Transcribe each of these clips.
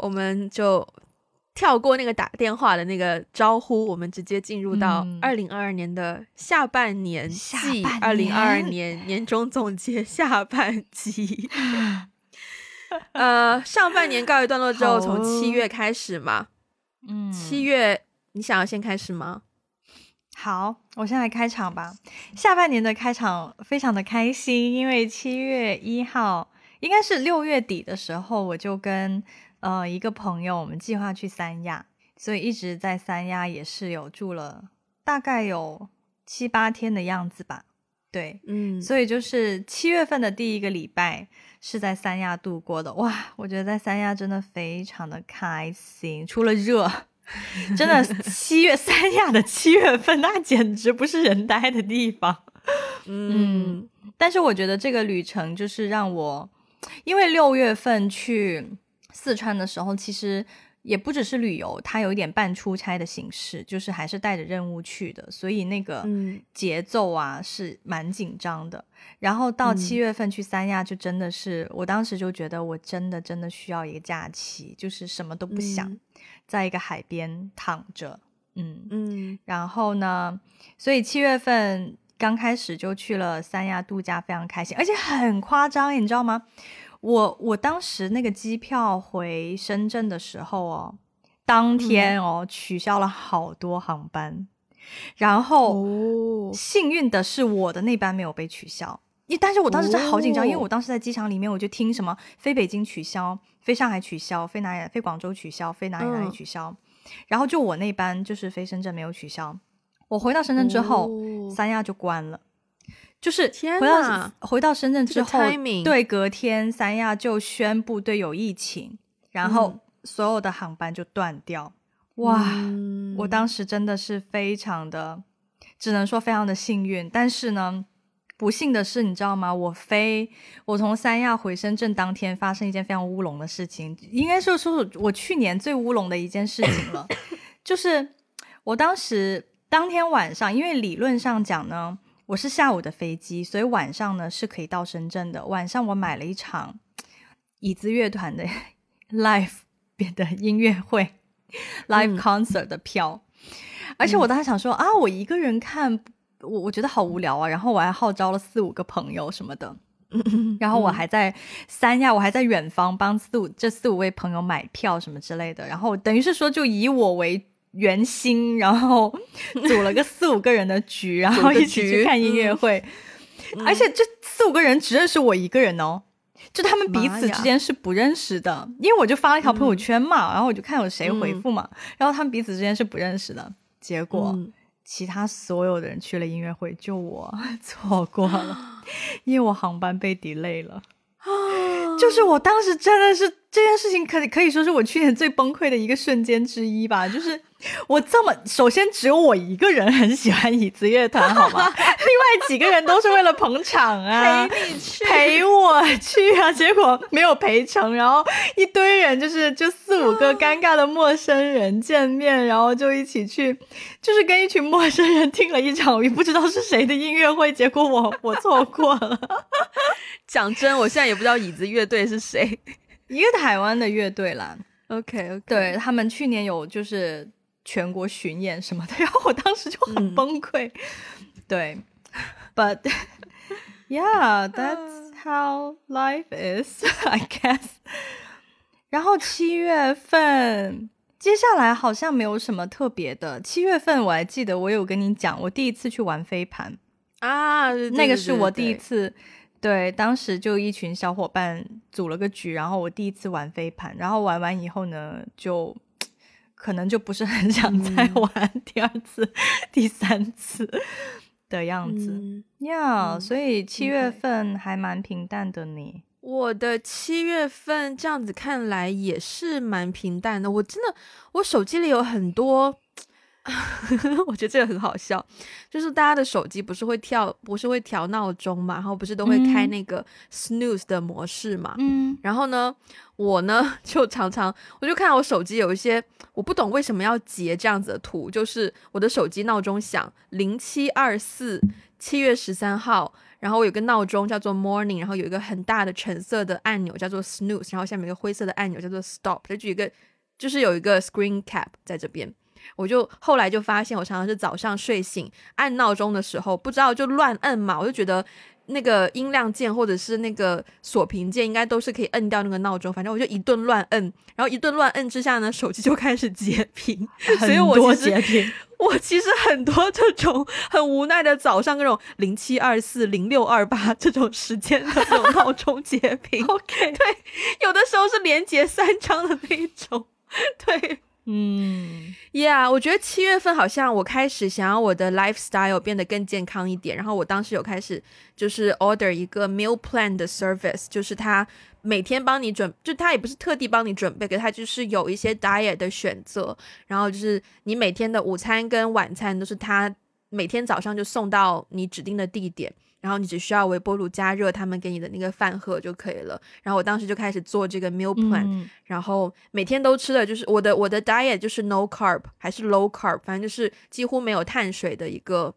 我们就跳过那个打电话的那个招呼，我们直接进入到嗯二零二二年的下半年下季，半二零二二年年年终总结下半季。呃，上半年告一段落之后，好从七哦月开始嘛，嗯，七月你想要先开始吗？好，我先来开场吧。下半年的开场非常的开心，因为七月一号应该是六月底的时候，我就跟呃一个朋友，我们计划去三亚，所以一直在三亚也是有住了大概有七八天的样子吧。对，嗯，所以就是七月份的第一个礼拜是在三亚度过的。哇，我觉得在三亚真的非常的开心，除了热，真的 七月三亚的七月份那简直不是人待的地方。嗯但是我觉得这个旅程就是让我，因为六月份去四川的时候，其实也不只是旅游，它有一点半出差的形式，就是还是带着任务去的，所以那个嗯。节奏啊是蛮紧张的。然后到嗯。七月份去三亚，就真的是，我当时就觉得我真的真的需要一个假期，就是什么都不想，嗯。在一个海边躺着，嗯。嗯。然后呢，所以七月份刚开始就去了三亚度假，非常开心，而且很夸张，你知道吗？我我当时那个机票回深圳的时候哦，当天哦、取消了好多航班，然后、哦幸运的是我的那班没有被取消。因但是我当时真的好紧张，因为哦我当时在机场里面，我就听什么飞北京取消、飞上海取消、飞哪里、飞广州取消、飞哪里哪里嗯取消，然后就我那班就是飞深圳没有取消。我回到深圳之后，哦三亚就关了。就是天回到回到深圳之后对，隔天三亚就宣布对有疫情，然后嗯所有的航班就断掉。哇，嗯我当时真的是非常的，只能说非常的幸运。但是呢，不幸的是，你知道吗？我飞，我从三亚回深圳当天发生一件非常乌龙的事情，应该说说我去年最乌龙的一件事情了，就是我当时当天晚上，因为理论上讲呢，我是下午的飞机，所以晚上呢是可以到深圳的。晚上我买了一场椅子乐团的 live 的音乐会。live 嗯 concert 的票，而且我当时想说、啊，我一个人看，我我觉得好无聊啊，然后我还号召了四五个朋友什么的，然后我还在三亚，我还在远方帮四五这四五位朋友买票什么之类的，然后等于是说就以我为圆心，然后组了个四五个人的局，然后一起去看音乐会，而且这四五个人只认识我一个人哦。就他们彼此之间是不认识的，因为我就发了一条朋友圈嘛，然后我就看有谁回复嘛，然后他们彼此之间是不认识的。结果、嗯其他所有的人去了音乐会，就我错过了，因为我航班被 delay 了。就是我当时真的是这件事情可可以说是我去年最崩溃的一个瞬间之一吧。就是我这么，首先只有我一个人很喜欢椅子乐团，好吗？另外几个人都是为了捧场啊，陪你去陪我去啊，结果没有陪成，然后一堆人就是就四五个尴尬的陌生人见面，然后就一起去，就是跟一群陌生人听了一场也不知道是谁的音乐会，结果我我错过了 讲真，我现在也不知道椅子乐队是谁。一个台湾的乐队啦，OK OK，对他们去年有就是全国巡演什么的，然后我当时就很嗯崩溃。对，But yeah, that's how life is, I guess. 然后七月份，接下来好像没有什么特别的。七月份我还记得，我有跟你讲，我第一次去玩飞盘，啊，那个是我第一对次。对，当时就一群小伙伴组了个局，然后我第一次玩飞盘，然后玩完以后呢，就可能就不是很想再嗯玩第二次、第三次的样子嗯呀。嗯所以七月份还蛮平淡的呢。我的七月份这样子看来也是蛮平淡的。我真的，我手机里有很多 我觉得这个很好笑，就是大家的手机不是会跳，不是会调闹钟嘛，然后不是都会开那个 snooze 的模式嘛，嗯，然后呢，我呢就常常我就看到我手机有一些我不懂为什么要截这样子的图，就是我的手机闹钟响零七二四七月十三号，然后我有个闹钟叫做 morning，然后有一个很大的橙色的按钮叫做 snooze，然后下面有个灰色的按钮叫做 stop，就一个就是有一个 screen cap 在这边。我就后来就发现，我常常是早上睡醒按闹钟的时候，不知道就乱摁嘛，我就觉得那个音量键或者是那个锁屏键应该都是可以摁掉那个闹钟，反正我就一顿乱摁，然后一顿乱摁之下呢，手机就开始截屏，所以我其实我其实很多这种很无奈的早上，那种零七二四零六二八这种时间的这种闹钟截屏，OK，对，有的时候是连截三张的那一种，对。嗯，Yeah，我觉得七月份好像我开始想要我的 lifestyle 变得更健康一点，然后我当时有开始就是 order 一个 meal plan 的 service，就是他每天帮你准，就他也不是特地帮你准备，给他就是有一些 diet 的选择，然后就是你每天的午餐跟晚餐都是他每天早上就送到你指定的地点。然后你只需要微波炉加热他们给你的那个饭盒就可以了。然后我当时就开始做这个 meal plan，然后每天都吃的就是我的我的 diet 就是 no carb 还是 low carb，反正就是几乎没有碳水的一个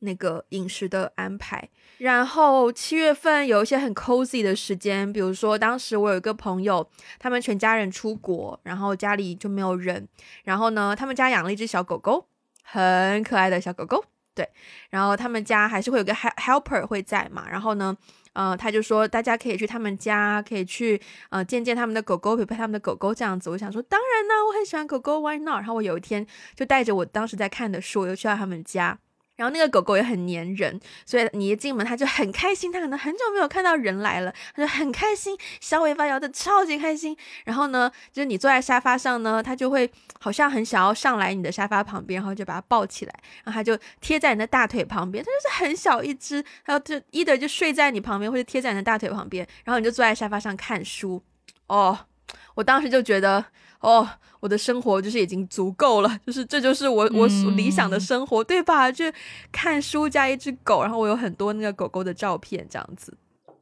那个饮食的安排。然后七月份有一些很 cozy 的时间，比如说当时我有一个朋友，他们全家人出国，然后家里就没有人，然后呢，他们家养了一只小狗狗，很可爱的小狗狗。对，然后他们家还是会有个 helper 会在嘛，然后呢，呃，他就说大家可以去他们家，可以去呃见见他们的狗狗，陪陪他们的狗狗这样子。我想说，当然呢，我很喜欢狗狗，Why not？然后我有一天就带着我当时在看的书，我又去到他们家。然后那个狗狗也很粘人，所以你一进门它就很开心，它可能很久没有看到人来了，它就很开心，小尾巴摇的超级开心。然后呢，就是你坐在沙发上呢，它就会好像很想要上来你的沙发旁边，然后就把它抱起来，然后它就贴在你的大腿旁边，它就是很小一只，然后就一的就睡在你旁边，或者贴在你的大腿旁边，然后你就坐在沙发上看书。哦，我当时就觉得。哦，我的生活就是已经足够了，就是这就是我我所理想的生活，对吧？就看书加一只狗，然后我有很多那个狗狗的照片，这样子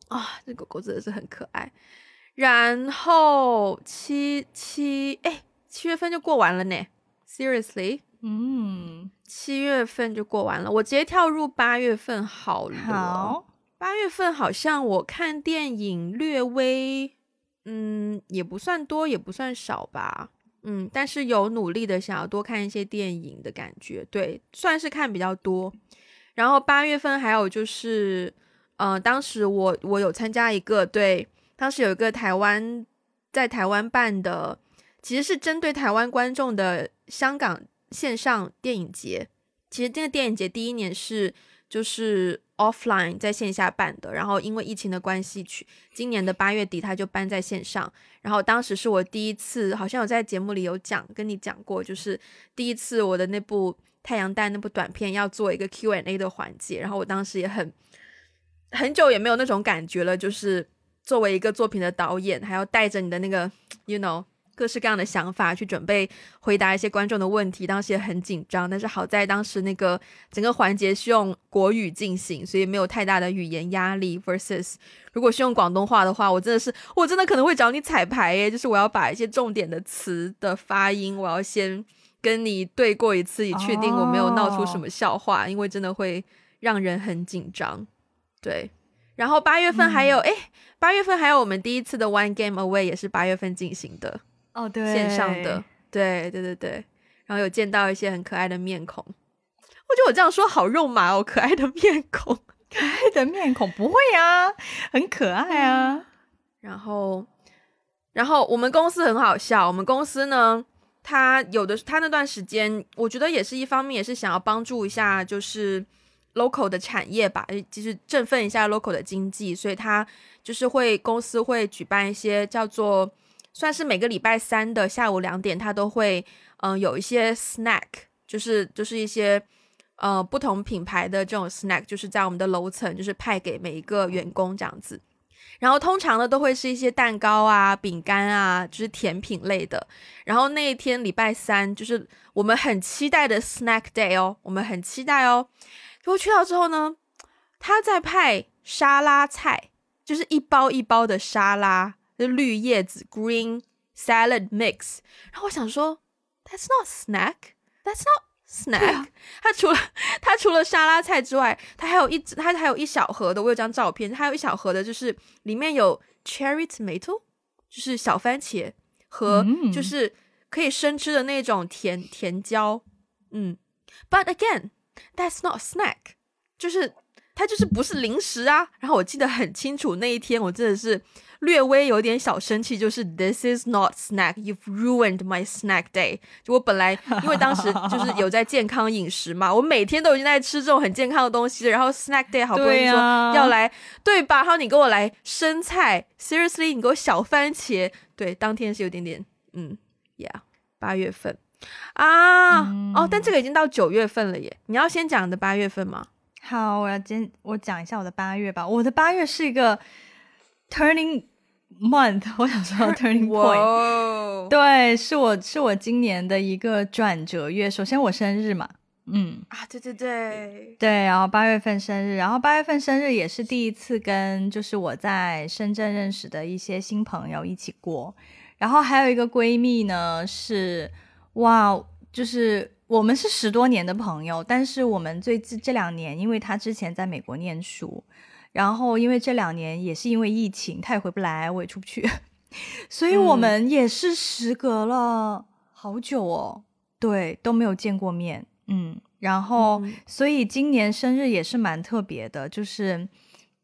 啊，这狗狗真的是很可爱。然后七七哎，七月份就过完了呢，Seriously，嗯，七月份就过完了，我直接跳入八月份好了。好，八月份好像我看电影略微。嗯，也不算多，也不算少吧。嗯，但是有努力的想要多看一些电影的感觉，对，算是看比较多。然后八月份还有就是，嗯，当时我我有参加一个，对，当时有一个台湾在台湾办的，其实是针对台湾观众的香港线上电影节。其实这个电影节第一年是就是。offline 在线下办的，然后因为疫情的关系，去今年的八月底他就搬在线上。然后当时是我第一次，好像有在节目里有讲，跟你讲过，就是第一次我的那部太阳蛋那部短片要做一个 Q&A 的环节。然后我当时也很很久也没有那种感觉了，就是作为一个作品的导演，还要带着你的那个，you know。各式各样的想法去准备回答一些观众的问题，当时也很紧张，但是好在当时那个整个环节是用国语进行，所以没有太大的语言压力。versus 如果是用广东话的话，我真的是我真的可能会找你彩排耶，就是我要把一些重点的词的发音，我要先跟你对过一次，以确定我没有闹出什么笑话，因为真的会让人很紧张。对，然后八月份还有哎，八月份还有我们第一次的 One Game Away 也是八月份进行的。哦，对，线上的，对对对对，然后有见到一些很可爱的面孔，我觉得我这样说好肉麻哦，可爱的面孔，可爱的面孔不会啊，很可爱啊。然后，然后我们公司很好笑，我们公司呢，他有的他那段时间，我觉得也是一方面，也是想要帮助一下，就是 local 的产业吧，就是振奋一下 local 的经济，所以他就是会公司会举办一些叫做。算是每个礼拜三的下午两点，他都会嗯有一些 snack，就是就是一些呃不同品牌的这种 snack，就是在我们的楼层，就是派给每一个员工这样子。然后通常呢都会是一些蛋糕啊、饼干啊，就是甜品类的。然后那一天礼拜三就是我们很期待的 snack day 哦，我们很期待哦。结果去到之后呢，他在派沙拉菜，就是一包一包的沙拉，就绿叶子 green salad mix。然后我想说，That's not snack，That's not snack。它除了它除了沙拉菜之外，它还有一它还有一小盒的，我有张照片，还有一小盒的，就是里面有 cherry tomato，就是小番茄和就是可以生吃的那种甜甜椒。嗯，But again。That's not snack，就是它就是不是零食啊。然后我记得很清楚，那一天我真的是略微有点小生气，就是 This is not snack，you've ruined my snack day。就我本来因为当时 就是有在健康饮食嘛，我每天都已经在吃这种很健康的东西然后 snack day 好不容易说要来，对吧？然后你给我来生菜，Seriously，你给我小番茄，对，当天是有点点，嗯，Yeah，八月份。啊哦，但这个已经到九月份了耶！你要先讲的八月份吗？好，我要先我讲一下我的八月吧。我的八月是一个 turning month，我想说 turning point。对，是我是我今年的一个转折月。首先我生日嘛，嗯啊，对对对对，然后八月份生日，然后八月份生日也是第一次跟就是我在深圳认识的一些新朋友一起过，然后还有一个闺蜜呢是。哇，就是我们是十多年的朋友，但是我们最近这两年，因为她之前在美国念书，然后因为这两年也是因为疫情，他也回不来，我也出不去，所以我们也是时隔了好久哦，对，都没有见过面，嗯，然后所以今年生日也是蛮特别的，就是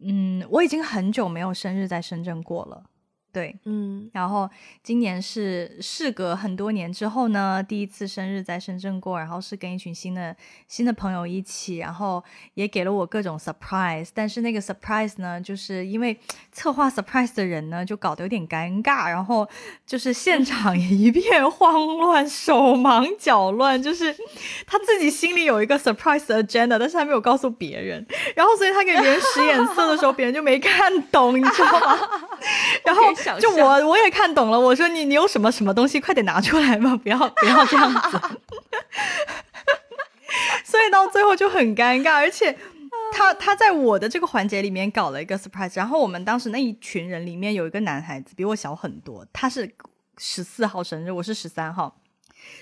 嗯，我已经很久没有生日在深圳过了。对，嗯，然后今年是事隔很多年之后呢，第一次生日在深圳过，然后是跟一群新的新的朋友一起，然后也给了我各种 surprise，但是那个 surprise 呢，就是因为策划 surprise 的人呢，就搞得有点尴尬，然后就是现场也一片慌乱，手忙脚乱，就是他自己心里有一个 surprise agenda，但是他没有告诉别人，然后所以他给别人使眼色的时候，别人就没看懂，你知道吗？然后。就我我也看懂了，我说你你有什么什么东西，快点拿出来吧，不要不要这样子。所以到最后就很尴尬，而且他他在我的这个环节里面搞了一个 surprise，然后我们当时那一群人里面有一个男孩子比我小很多，他是十四号生日，我是十三号，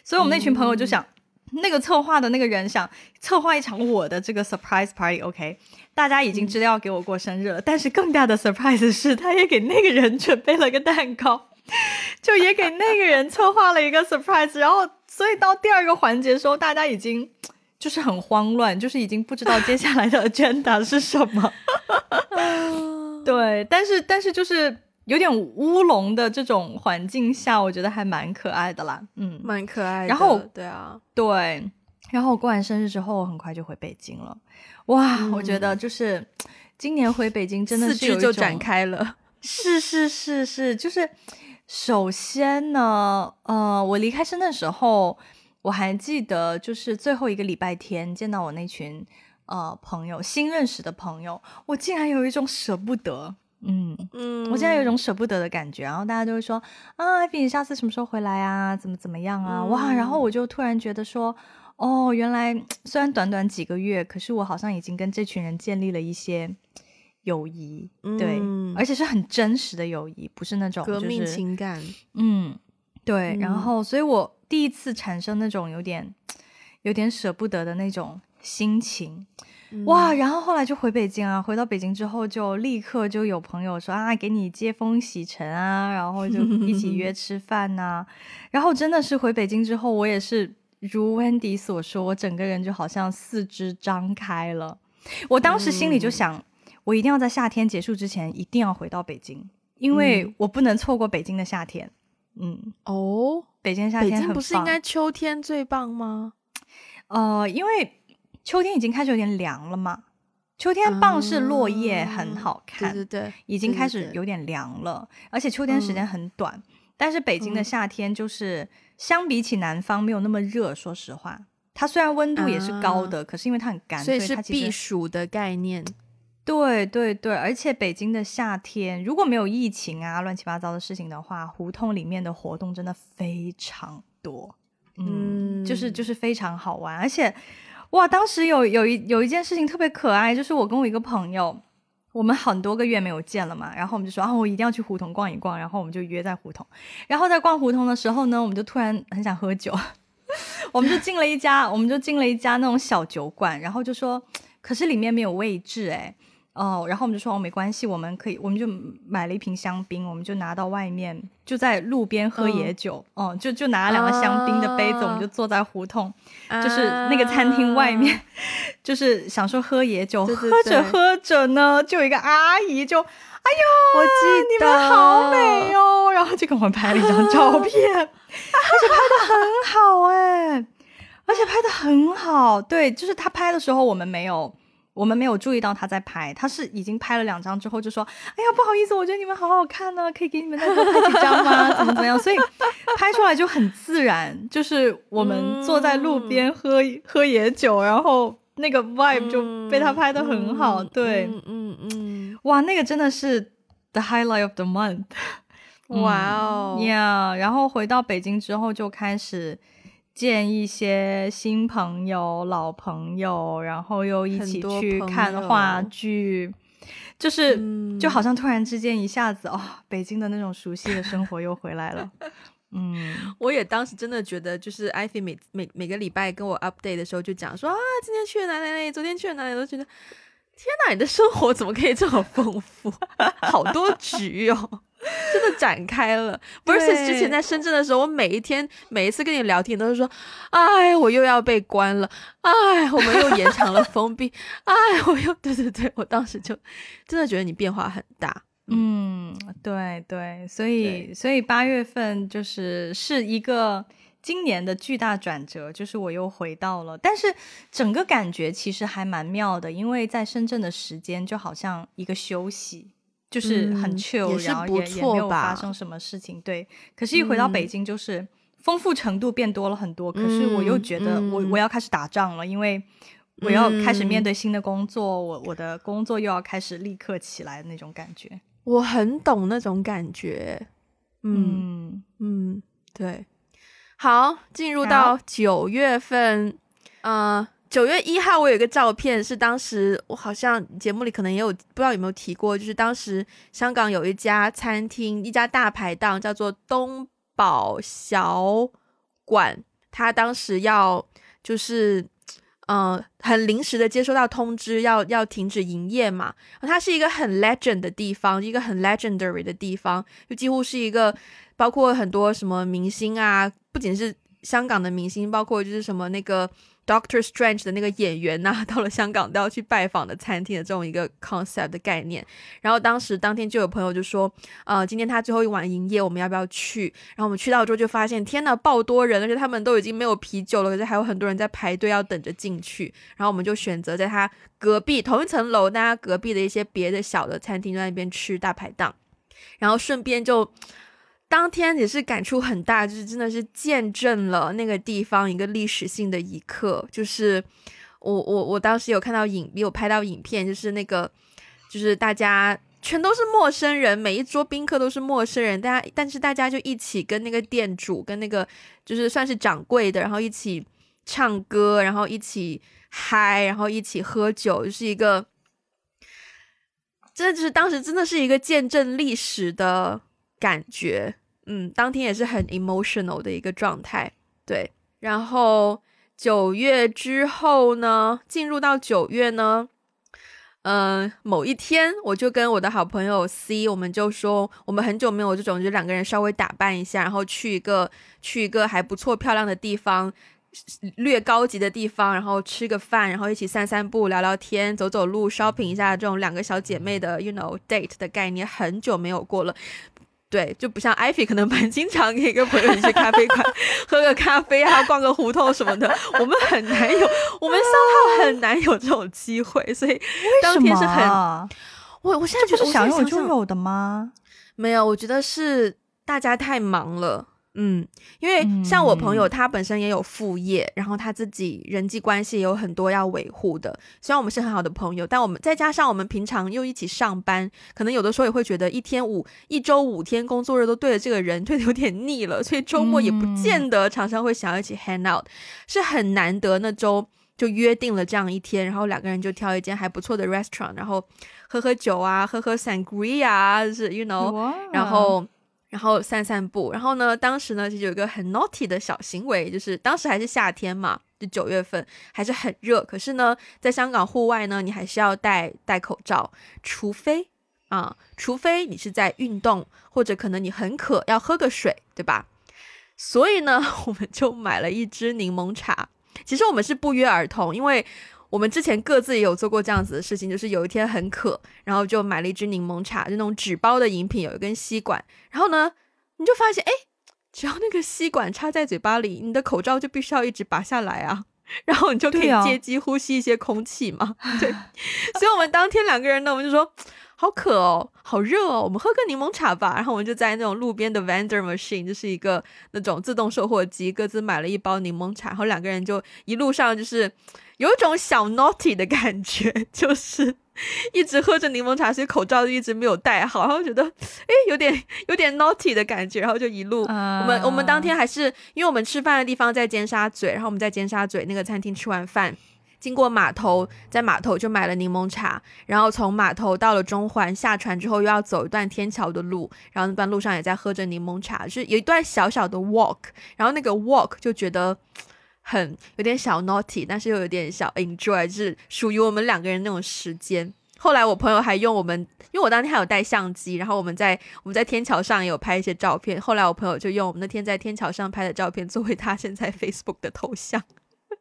所以我们那群朋友就想。那个策划的那个人想策划一场我的这个 surprise party，OK，大家已经知道要给我过生日了，但是更大的 surprise 是，他也给那个人准备了个蛋糕，就也给那个人策划了一个 surprise，然后所以到第二个环节的时候，大家已经就是很慌乱，就是已经不知道接下来的 agenda 是什么，对，但是但是就是。有点乌龙的这种环境下，我觉得还蛮可爱的啦，嗯，蛮可爱的。然后，对啊，对，然后我过完生日之后，很快就回北京了。哇，我觉得就是今年回北京真的是就展开了。是是是是，就是首先呢，呃，我离开深圳时候，我还记得就是最后一个礼拜天见到我那群呃朋友，新认识的朋友，我竟然有一种舍不得。嗯嗯，我现在有一种舍不得的感觉，然后大家就会说啊，艾比，你下次什么时候回来啊？怎么怎么样啊？哇！然后我就突然觉得说，哦，原来虽然短短几个月，可是我好像已经跟这群人建立了一些友谊，对，而且是很真实的友谊，不是那种革命情感。嗯，对。然后，所以我第一次产生那种有点有点舍不得的那种心情。哇，然后后来就回北京啊，回到北京之后就立刻就有朋友说啊，给你接风洗尘啊，然后就一起约 吃饭呐。然后真的是回北京之后，我也是如 Wendy 所说，我整个人就好像四肢张开了。我当时心里就想，我一定要在夏天结束之前一定要回到北京，因为我不能错过北京的夏天。嗯，哦，北京夏天北京不是应该秋天最棒吗？呃，因为。秋天已经开始有点凉了嘛？秋天棒是落叶很好看，对对对，已经开始有点凉了。而且秋天时间很短，但是北京的夏天就是相比起南方没有那么热。说实话，它虽然温度也是高的，可是因为它很干，所以是避暑的概念。对对对，而且北京的夏天，如果没有疫情啊、乱七八糟的事情的话，胡同里面的活动真的非常多，嗯，就是就是非常好玩，而且哇，当时有有一有一件事情特别可爱，就是我跟我一个朋友，我们很多个月没有见了嘛，然后我们就说啊，我一定要去胡同逛一逛，然后我们就约在胡同，然后在逛胡同的时候呢，我们就突然很想喝酒，我们就进了一家，我们就进了一家那种小酒馆，然后就说，可是里面没有位置哎。哦，然后我们就说哦，没关系，我们可以，我们就买了一瓶香槟，我们就拿到外面，就在路边喝野酒。哦，就就拿了两个香槟的杯子，我们就坐在胡同，就是那个餐厅外面，就是想说喝野酒。喝着喝着呢，就有一个阿姨就，哎呦，我记得你们好美哦，然后就给我们拍了一张照 片，而且拍的很好哎，而且拍的很好。对，就是他拍的时候，我们没有。我们没有注意到他在拍，他是已经拍了两张之后就说：“哎呀，不好意思，我觉得你们好好看呢，可以给你们再多拍几张吗？怎么怎么样？”所以拍出来就很自然，就是我们坐在路边喝喝野酒，然后那个 vibe 就被他拍的很好。对，嗯嗯嗯，哇，那个真的是 the highlight of the month。哇哦，Yeah，然后回到北京之后就开始。见一些新朋友、老朋友，然后又一起去看话剧，就是就好像突然之间一下子哦，北京的那种熟悉的生活又回来了。嗯，我也当时真的觉得，就是艾菲每每每个礼拜跟我 update 的时候就讲说啊，今天去了哪里哪里，昨天去了哪里，都觉得天哪，你的生活怎么可以这么丰富，好多局哦。真的展开了，versus 之前在深圳的时候，我每一天每一次跟你聊天都是说，哎，我又要被关了，哎，我们又延长了封闭，哎，我又对对对，我当时就真的觉得你变化很大，嗯，对对，所以所以八月份就是是一个今年的巨大转折，就是我又回到了，但是整个感觉其实还蛮妙的，因为在深圳的时间就好像一个休息。就是很 chill，然后也也没有发生什么事情，对。可是，一回到北京，就是丰富程度变多了很多。可是，我又觉得我我要开始打仗了，因为我要开始面对新的工作，我我的工作又要开始立刻起来的那种感觉。我很懂那种感觉。嗯嗯，对。好，进入到九月份，嗯。九月一号，我有一个照片，是当时我好像节目里可能也有，不知道有没有提过，就是当时香港有一家餐厅，一家大排档，叫做东宝小馆，他当时要就是，嗯，很临时的接收到通知，要要停止营业嘛。它是一个很 legend 的地方，一个很 legendary 的地方，就几乎是一个包括很多什么明星啊，不仅是香港的明星，包括就是什么那个。Doctor Strange 的那个演员呐，到了香港都要去拜访的餐厅的这种一个 concept 的概念。然后当时当天就有朋友就说，呃，今天他最后一晚营业，我们要不要去？然后我们去到之后就发现，天呐，爆多人，而且他们都已经没有啤酒了，可是还有很多人在排队要等着进去。然后我们就选择在他隔壁同一层楼，大家隔壁的一些别的小的餐厅在那边吃大排档，然后顺便就。当天也是感触很大，就是真的是见证了那个地方一个历史性的一刻。就是我我我当时有看到影，有拍到影片，就是那个就是大家全都是陌生人，每一桌宾客都是陌生人，大家但是大家就一起跟那个店主跟那个就是算是掌柜的，然后一起唱歌，然后一起嗨，然后一起喝酒，就是一个真的就是当时真的是一个见证历史的。感觉，嗯，当天也是很 emotional 的一个状态，对。然后九月之后呢，进入到九月呢，嗯，某一天我就跟我的好朋友 C，我们就说，我们很久没有这种，就两个人稍微打扮一下，然后去一个去一个还不错漂亮的地方，略高级的地方，然后吃个饭，然后一起散散步、聊聊天、走走路、shopping 一下，这种两个小姐妹的 you know date 的概念，很久没有过了。对，就不像艾菲，可能蛮经常可以跟朋友去咖啡馆喝个咖啡啊，逛个胡同什么的。我们很难有，我们三号很难有这种机会，所以当天是很。我我现在就是想有就有的吗？没有，我觉得是大家太忙了。嗯，因为像我朋友，他本身也有副业，然后他自己人际关系也有很多要维护的。虽然我们是很好的朋友，但我们再加上我们平常又一起上班，可能有的时候也会觉得一天五一周五天工作日都对着这个人，对的有点腻了，所以周末也不见得常常会想要一起 hang out，是很难得那周就约定了这样一天，然后两个人就挑一间还不错的 restaurant，然后喝喝酒啊，喝喝 sangria，是 you know，然后。然后散散步，然后呢，当时呢就有一个很 naughty 的小行为，就是当时还是夏天嘛，就九月份还是很热，可是呢，在香港户外呢，你还是要戴戴口罩，除非啊，除非你是在运动，或者可能你很渴要喝个水，对吧？所以呢，我们就买了一支柠檬茶。其实我们是不约而同，因为。我们之前各自也有做过这样子的事情，就是有一天很渴，然后就买了一支柠檬茶，就那种纸包的饮品，有一根吸管。然后呢，你就发现，哎，只要那个吸管插在嘴巴里，你的口罩就必须要一直拔下来啊，然后你就可以借机呼吸一些空气嘛。对，所以我们当天两个人呢，我们就说，好渴哦，好热哦，我们喝个柠檬茶吧。然后我们就在那种路边的 vendor machine，就是一个那种自动售货机，各自买了一包柠檬茶，然后两个人就一路上就是。有一种小 naughty 的感觉，就是一直喝着柠檬茶，所以口罩就一直没有戴好，然后觉得哎，有点有点 naughty 的感觉，然后就一路我们我们当天还是因为我们吃饭的地方在尖沙咀，然后我们在尖沙咀那个餐厅吃完饭，经过码头，在码头就买了柠檬茶，然后从码头到了中环下船之后，又要走一段天桥的路，然后那段路上也在喝着柠檬茶，就是有一段小小的 walk，然后那个 walk 就觉得。很有点小 naughty，但是又有点小 enjoy，就是属于我们两个人那种时间。后来我朋友还用我们，因为我当天还有带相机，然后我们在我们在天桥上也有拍一些照片。后来我朋友就用我们那天在天桥上拍的照片作为他现在 Facebook 的头像，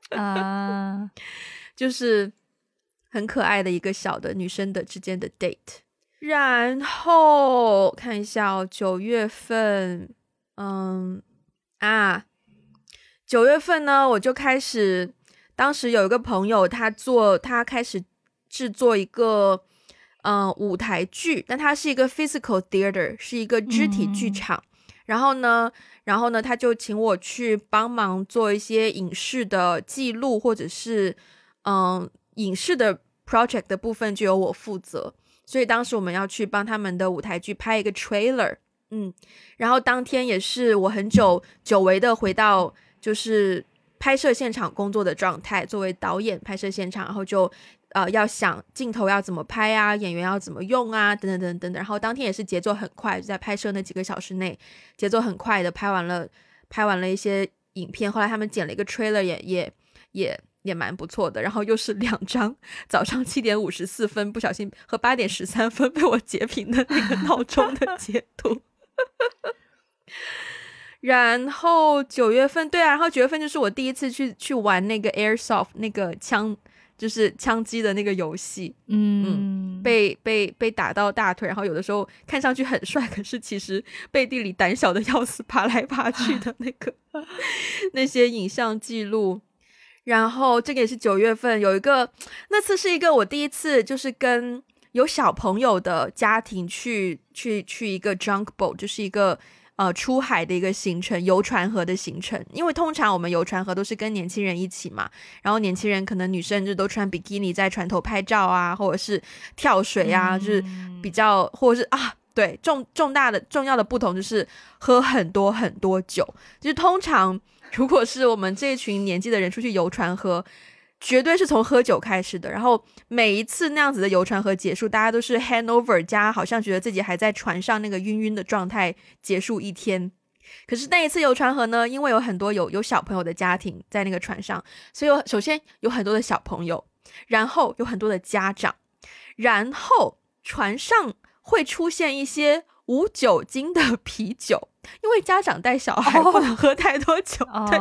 啊，就是很可爱的一个小的女生的之间的 date。然后看一下哦，九月份，嗯啊。九月份呢，我就开始，当时有一个朋友，他做，他开始制作一个，嗯，舞台剧，但他是一个 physical theater，是一个肢体剧场。然后呢，然后呢，他就请我去帮忙做一些影视的记录，或者是，嗯，影视的 project 的部分就由我负责。所以当时我们要去帮他们的舞台剧拍一个 trailer，嗯，然后当天也是我很久久违的回到。就是拍摄现场工作的状态，作为导演拍摄现场，然后就呃要想镜头要怎么拍啊，演员要怎么用啊，等等等等等。然后当天也是节奏很快，就在拍摄那几个小时内，节奏很快的拍完了，拍完了一些影片。后来他们剪了一个 trailer，也也也也蛮不错的。然后又是两张早上七点五十四分不小心和八点十三分被我截屏的那个闹钟的截图。然后九月份，对啊，然后九月份就是我第一次去去玩那个 airsoft 那个枪，就是枪击的那个游戏，嗯，被被被打到大腿，然后有的时候看上去很帅，可是其实背地里胆小的要死，爬来爬去的那个 那些影像记录。然后这个也是九月份有一个，那次是一个我第一次就是跟有小朋友的家庭去去去一个 junk boat，就是一个。呃，出海的一个行程，游船河的行程。因为通常我们游船河都是跟年轻人一起嘛，然后年轻人可能女生就都穿比基尼在船头拍照啊，或者是跳水啊，就是比较，或者是啊，对，重重大的重要的不同就是喝很多很多酒。就是通常如果是我们这一群年纪的人出去游船河。绝对是从喝酒开始的，然后每一次那样子的游船河结束，大家都是 handover 加，好像觉得自己还在船上那个晕晕的状态结束一天。可是那一次游船河呢，因为有很多有有小朋友的家庭在那个船上，所以首先有很多的小朋友，然后有很多的家长，然后船上会出现一些。无酒精的 啤酒，因为家长带小孩不能喝太多酒，对。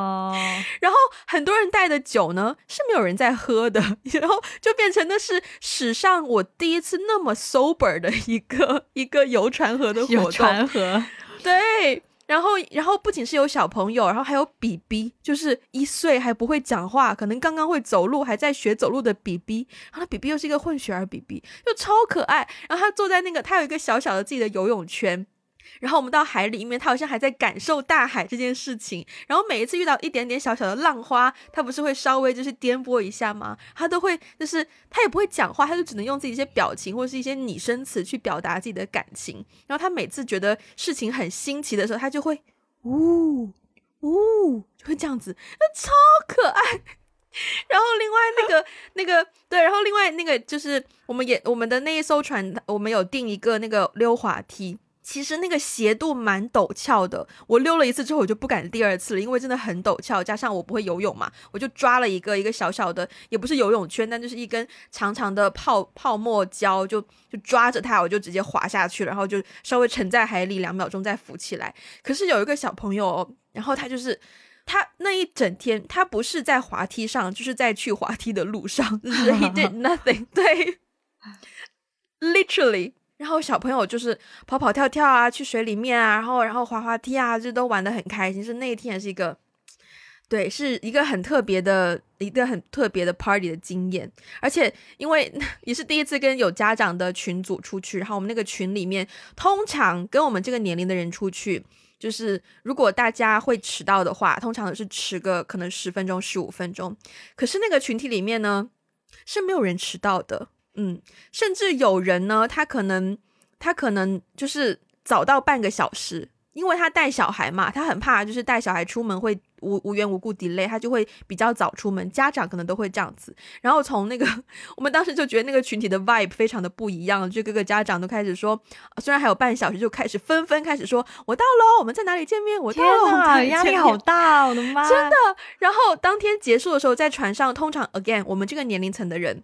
然后很多人带的酒呢是没有人在喝的，然后就变成的是史上我第一次那么 sober 的一个一个游船河的活动。游船河，对。然后，然后不仅是有小朋友，然后还有 BB，就是一岁还不会讲话，可能刚刚会走路，还在学走路的 BB。然后 BB 又是一个混血儿 BB，就超可爱。然后他坐在那个，他有一个小小的自己的游泳圈，然后我们到海里面，他好像还在感受大海这件事情。然后每一次遇到一点点小小的浪花，他不是会稍微就是颠簸一下吗？他都会就是他也不会讲话，他就只能用自己一些表情或者是一些拟声词去表达自己的感情。然后他每次觉得事情很新奇的时候，他就会呜呜，就会这样子，那超可爱。然后另外那个那个对，然后另外那个就是我们也我们的那一艘船，我们有订一个那个溜滑梯。其实那个斜度蛮陡峭的，我溜了一次之后，我就不敢第二次了，因为真的很陡峭，加上我不会游泳嘛，我就抓了一个一个小小的，也不是游泳圈，但就是一根长长的泡泡沫胶，就就抓着它，我就直接滑下去了，然后就稍微沉在海里两秒钟再浮起来。可是有一个小朋友，然后他就是他那一整天，他不是在滑梯上，就是在去滑梯的路上，就是 he did nothing，对，literally。然后小朋友就是跑跑跳跳啊，去水里面啊，然后然后滑滑梯啊，这都玩的很开心。是那一天也是一个，对，是一个很特别的一个很特别的 party 的经验。而且因为 也是第一次跟有家长的群组出去，然后我们那个群里面通常跟我们这个年龄的人出去，就是如果大家会迟到的话，通常是迟个可能十分钟、十五分钟。可是那个群体里面呢，是没有人迟到的。嗯，甚至有人呢，他可能他可能就是早到半个小时，因为他带小孩嘛，他很怕就是带小孩出门会无无缘无故 delay，他就会比较早出门。家长可能都会这样子。然后从那个 我们当时就觉得那个群体的 vibe 非常的不一样，就各个家长都开始说，虽然还有半小时，就开始纷纷开始说，我到喽，我们在哪里见面？我到了，压力好大，我的妈！真的。然后当天结束的时候，在船上，通常 again 我们这个年龄层的人。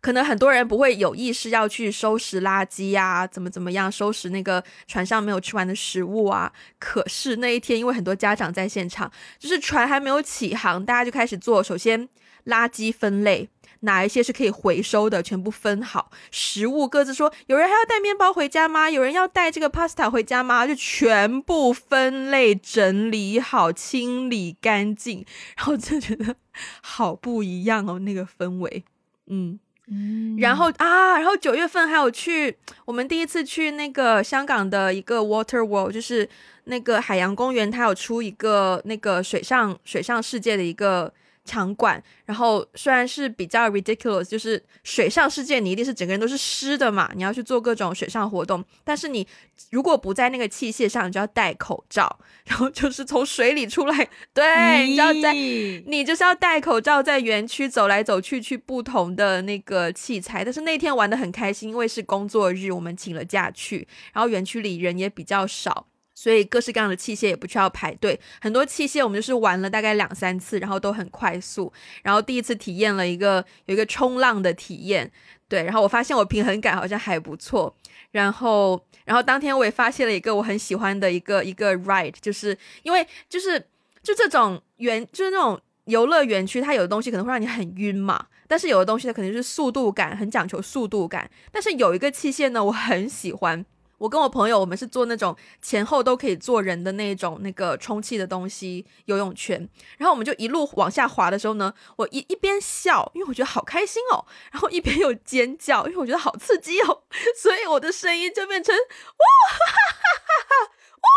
可能很多人不会有意识要去收拾垃圾呀，怎么怎么样收拾那个船上没有吃完的食物啊。可是那一天，因为很多家长在现场，就是船还没有起航，大家就开始做。首先，垃圾分类，哪一些是可以回收的，全部分好。食物各自说，有人还要带面包回家吗？有人要带这个 pasta 回家吗？就全部分类整理好，清理干净。然后就觉得好不一样哦，那个氛围，嗯。嗯然后啊，然后九月份还有去我们第一次去那个香港的一个 Water World，就是那个海洋公园，它有出一个那个水上水上世界的一个。场馆，然后虽然是比较 ridiculous，就是水上世界，你一定是整个人都是湿的嘛，你要去做各种水上活动，但是你如果不在那个器械上，你就要戴口罩，然后就是从水里出来，对，你要在，你就是要戴口罩在园区走来走去，去不同的那个器材。但是那天玩的很开心，因为是工作日，我们请了假去，然后园区里人也比较少。所以各式各样的器械也不需要排队，很多器械我们就是玩了大概两三次，然后都很快速。然后第一次体验了一个有一个冲浪的体验，对，然后我发现我平衡感好像还不错。然后，然后当天我也发现了一个我很喜欢的一个一个 ride，就是因为就是就这种园就是那种游乐园区，它有的东西可能会让你很晕嘛，但是有的东西它肯定是速度感，很讲求速度感。但是有一个器械呢，我很喜欢。我跟我朋友，我们是做那种前后都可以坐人的那种那个充气的东西游泳圈，然后我们就一路往下滑的时候呢，我一一边笑，因为我觉得好开心哦，然后一边又尖叫，因为我觉得好刺激哦，所以我的声音就变成哇哈哈哈哈，哇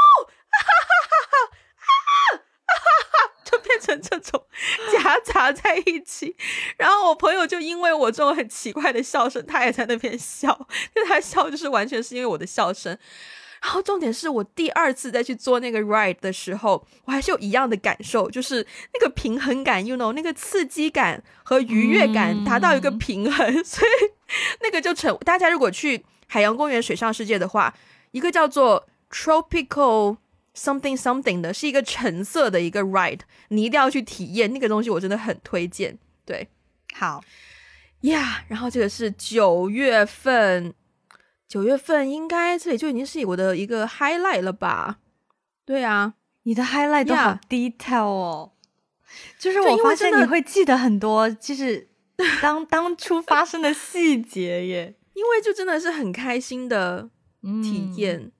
哈哈哈哈。就变成这种 夹杂在一起，然后我朋友就因为我这种很奇怪的笑声，他也在那边笑，就他笑就是完全是因为我的笑声。然后重点是我第二次再去做那个 ride 的时候，我还是有一样的感受，就是那个平衡感，you know，那个刺激感和愉悦感达到一个平衡，所以那个就成。大家如果去海洋公园水上世界的话，一个叫做 tropical。Something something 的是一个橙色的一个 ride，你一定要去体验那个东西，我真的很推荐。对，好呀，然后这个是九月份，九月份应该这里就已经是我的一个 highlight 了吧？对啊，你的 highlight 都好 detail 哦，就是我发现你会记得很多，就是当 当初发生的细节耶，因为就真的是很开心的体验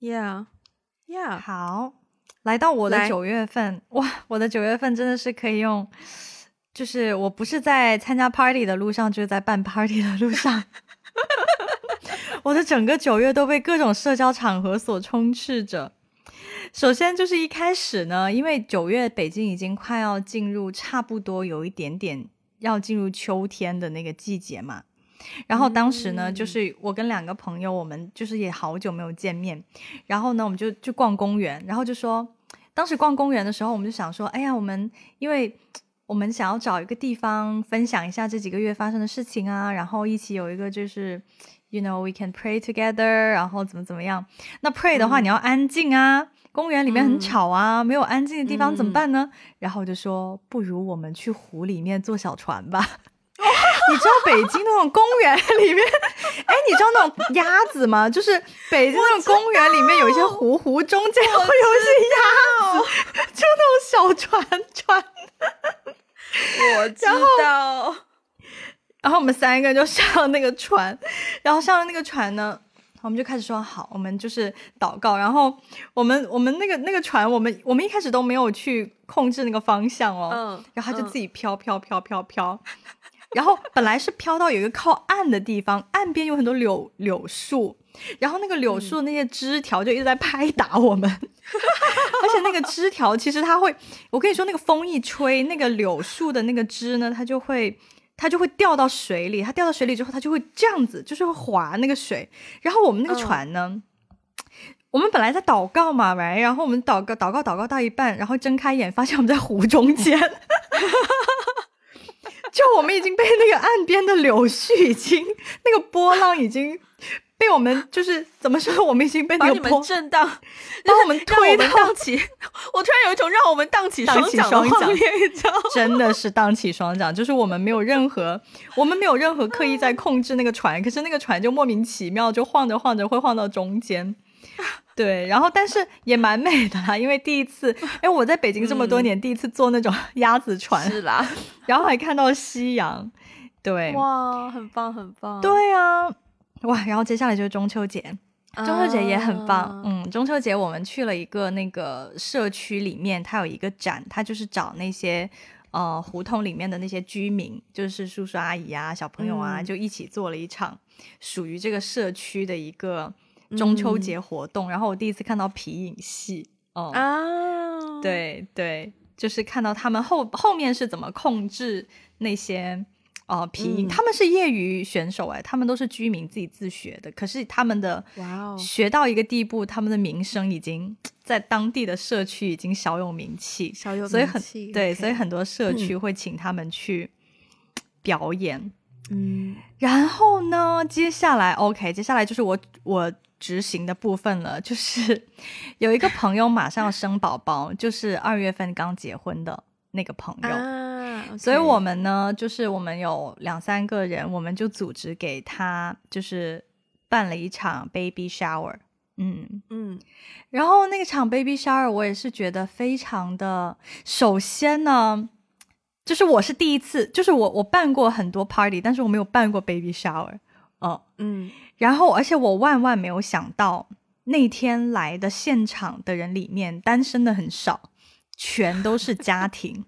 ，Yeah。呀，好，来到我的九月份，哇，我的九月份真的是可以用，就是我不是在参加 party 的路上，就是在办 party 的路上。我的整个九月都被各种社交场合所充斥着。首先就是一开始呢，因为九月北京已经快要进入差不多有一点点要进入秋天的那个季节嘛。然后当时呢，就是我跟两个朋友，我们就是也好久没有见面，然后呢，我们就去逛公园，然后就说，当时逛公园的时候，我们就想说，哎呀，我们因为我们想要找一个地方分享一下这几个月发生的事情啊，然后一起有一个就是，you know we can pray together，然后怎么怎么样。那 pray 的话，你要安静啊，公园里面很吵啊，没有安静的地方怎么办呢？然后就说，不如我们去湖里面坐小船吧。你知道北京那种公园里面，哎，你知道那种鸭子吗？就是北京那种公园里面有一些湖，湖中间会有一些鸭子，就那种小船船。我知道。然后我们三个就上那个船，然后上了那个船呢，我们就开始说好，我们就是祷告。然后我们我们那个那个船，我们我们一开始都没有去控制那个方向哦，嗯，然后它就自己飘飘飘飘飘。然后本来是飘到有一个靠岸的地方，岸边有很多柳柳树，然后那个柳树的那些枝条就一直在拍打我们，而且那个枝条其实它会，我跟你说那个风一吹，那个柳树的那个枝呢，它就会它就会掉到水里，它掉到水里之后，它就会这样子，就是会划那个水。然后我们那个船呢，我们本来在祷告嘛，喂，然后我们祷告祷告祷告到一半，然后睁开眼发现我们在湖中间。就我们已经被那个岸边的柳絮已经那个波浪已经被我们就是怎么说？我们已经被那个波震荡，把我们 推荡起。我突然有一种让我们荡起双桨的画面，真的是荡起双桨。就是我们没有任何，我们没有任何刻意在控制那个船，可是那个船就莫名其妙就晃着晃着会晃到中间。对，然后但是也蛮美的啦，因为第一次，哎，我在北京这么多年，第一次坐那种 鸭子船，是啦，然后还看到夕阳，对，哇，很棒，很棒，对啊，哇，然后接下来就是中秋节，中秋节也很棒，嗯，中秋节我们去了一个那个社区里面，它有一个展，它就是找那些呃胡同里面的那些居民，就是叔叔阿姨啊、小朋友啊，就一起做了一场属于这个社区的一个。中秋节活动，然后我第一次看到皮影戏，哦，啊，对对，就是看到他们后后面是怎么控制那些哦皮影，他们是业余选手哎，他们都是居民自己自学的，可是他们的哇哦，学到一个地步，他们的名声已经在当地的社区已经小有名气，小有所以很对，所以很多社区会请他们去表演，嗯，然后呢，接下来 OK，接下来就是我我。执行的部分了，就是有一个朋友马上要生宝宝，就是二月份刚结婚的那个朋友，所以我们呢，就是我们有两三个人，我们就组织给他，就是办了一场 baby shower，嗯。嗯，然后那个场 baby shower 我也是觉得非常的，首先呢，就是我是第一次，就是我我办过很多 party，但是我没有办过 baby shower，哦。嗯。然后，而且我万万没有想到，那天来的现场的人里面，单身的很少，全都是家 庭。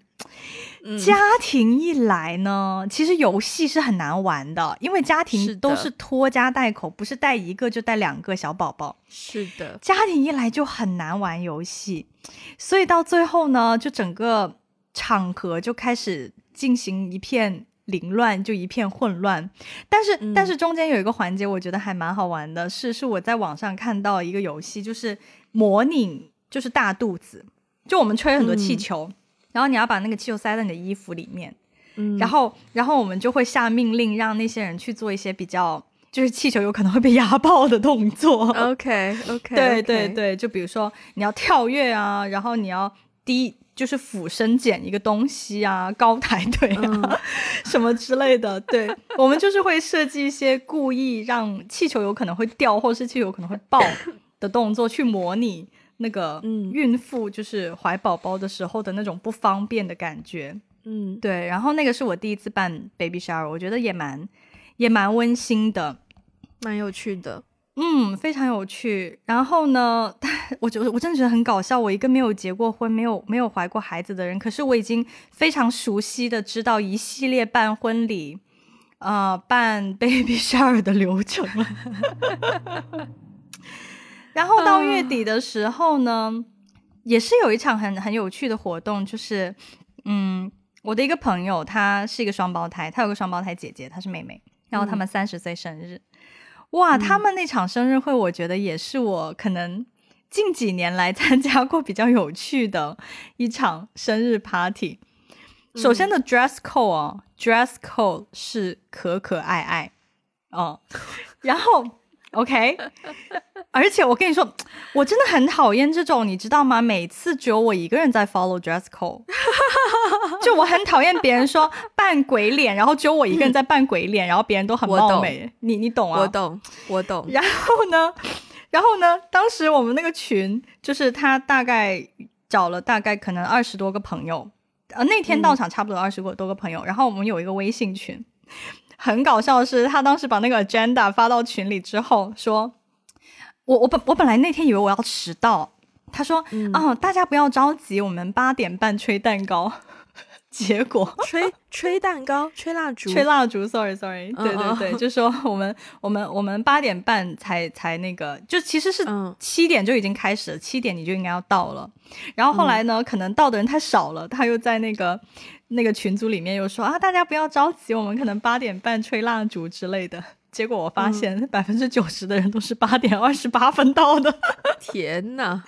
家庭一来呢，其实游戏是很难玩的，因为家庭都是拖家带口，不是带一个就带两个小宝宝。是的，家庭一来就很难玩游戏，所以到最后呢，就整个场合就开始进行一片。凌乱就一片混乱，但是但是中间有一个环节，我觉得还蛮好玩的，是是我在网上看到一个游戏，就是模拟就是大肚子，就我们吹很多气球，然后你要把那个气球塞在你的衣服里面，嗯，然后然后我们就会下命令让那些人去做一些比较就是气球有可能会被压爆的动作，OK OK，对对对，就比如说你要跳跃啊，然后你要低。就是俯身捡一个东西啊，高抬腿啊，什么之类的。对我们就是会设计一些故意让气球有可能会掉，或者是气球可能会爆的动作，去模拟那个孕妇就是怀宝宝的时候的那种不方便的感觉。嗯，对。然后那个是我第一次办 baby shower，我觉得也蛮也蛮温馨的，蛮有趣的。嗯，非常有趣。然后呢，我觉得我真的觉得很搞笑。我一个没有结过婚、没有没有怀过孩子的人，可是我已经非常熟悉的知道一系列办婚礼，呃办 baby shower 的流程了。然后到月底的时候呢，也是有一场很很有趣的活动，就是嗯，我的一个朋友，她是一个双胞胎，她有个双胞胎姐姐，她是妹妹，然后他们三十岁生日，哇，他们那场生日会，我觉得也是我可能近几年来 参加过比较有趣的一场生日 party。首先的 dress code 啊，dress code 是可可爱爱，哦，然后 OK，而且我跟你说，我真的很讨厌这种，你知道吗？每次只有我一个人在 follow dress code，就我很讨厌别人说扮鬼脸，然后只有我一个人在扮鬼脸，然后别人都很貌美，你你懂啊？我懂，我懂。然后呢，然后呢，当时我们那个群就是他大概找了大概可能二十多个朋友。呃，那天到场差不多二十多个朋友，然后我们有一个微信群，很搞笑的是，他当时把那个 agenda 发到群里之后，说，我我本我本来那天以为我要迟到，他说，哦，大家不要着急，我们八点半吹蛋糕。结果吹 吹蛋糕、吹蜡烛、吹蜡烛，sorry sorry，对对对，就说我们我们我们八点半才才那个，就其实是七点就已经开始了，七点你就应该要到了。然后后来呢，可能到的人太少了，他又在那个那个群组里面又说啊，大家不要着急，我们可能八点半吹蜡烛之类的。结果我发现百分之九十的人都是八点二十八分到的，天呐！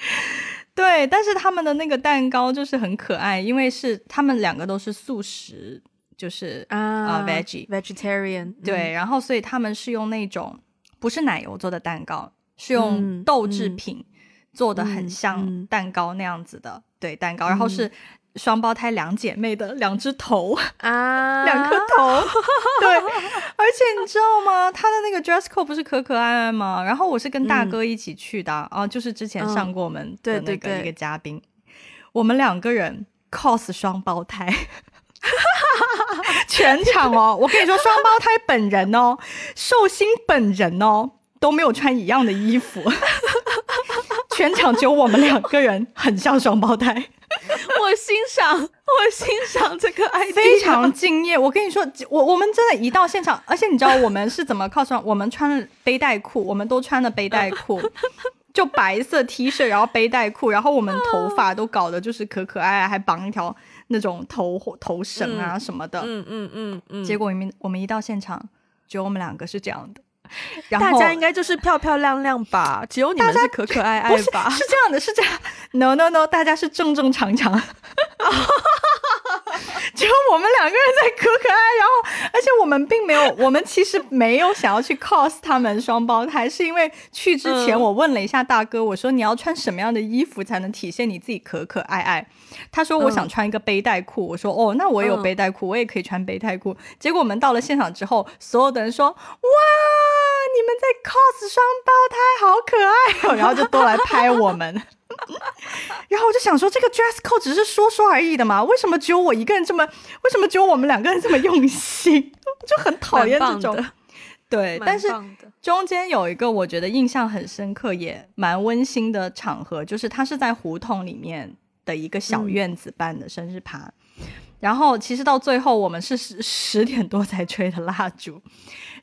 对，但是他们的那个蛋糕就是很可爱，因为是他们两个都是素食，就是啊，veg vegetarian。对，然后所以他们是用那种不是奶油做的蛋糕，是用豆制品做的，很像蛋糕那样子的，对，蛋糕，然后是。双胞胎两姐妹的两只头啊，两颗头，对，而且你知道吗？他的那个 dress code 不是可可爱爱吗？然后我是跟大哥一起去的啊，就是之前上过我们的那个一个嘉宾，我们两个人 cos 双胞胎，全场哦，我跟你说，双胞胎本人哦，寿星本人哦都没有穿一样的衣服，全场只有我们两个人很像双胞胎。我欣赏，我欣赏这个爱，非常敬业。我跟你说，我我们真的，一到现场，而且你知道我们是怎么靠上？我们穿了背带裤，我们都穿了背带裤，就白色 T 恤，然后背带裤，然后我们头发都搞得就是可可爱爱，还绑一条那种头头绳啊什么的。嗯嗯嗯嗯。结果我们我们一到现场，只有我们两个是这样的。大家应该就是漂漂亮亮吧？只有你们是可可爱爱吧？是这样的，是这样。No No No，大家是正正常常。只有我们两个人在可可爱，然后而且我们并没有，我们其实没有想要去 cos 他们双胞胎，是因为去之前我问了一下大哥，我说你要穿什么样的衣服才能体现你自己可可爱爱？他说我想穿一个背带裤，我说哦，那我也有背带裤，我也可以穿背带裤。结果我们到了现场之后，所有的人说哇，你们在 cos 双胞胎，好可爱哦，然后就都来拍我们。然后我就想说，这个 dress code 只是说说而已的嘛？为什么只有我一个人这么？为什么只有我们两个人这么用心？就很讨厌这种。对，但是中间有一个我觉得印象很深刻，也蛮温馨的场合，就是他是在胡同里面的一个小院子办的生日趴。然后其实到最后，我们是十十点多才吹的蜡烛。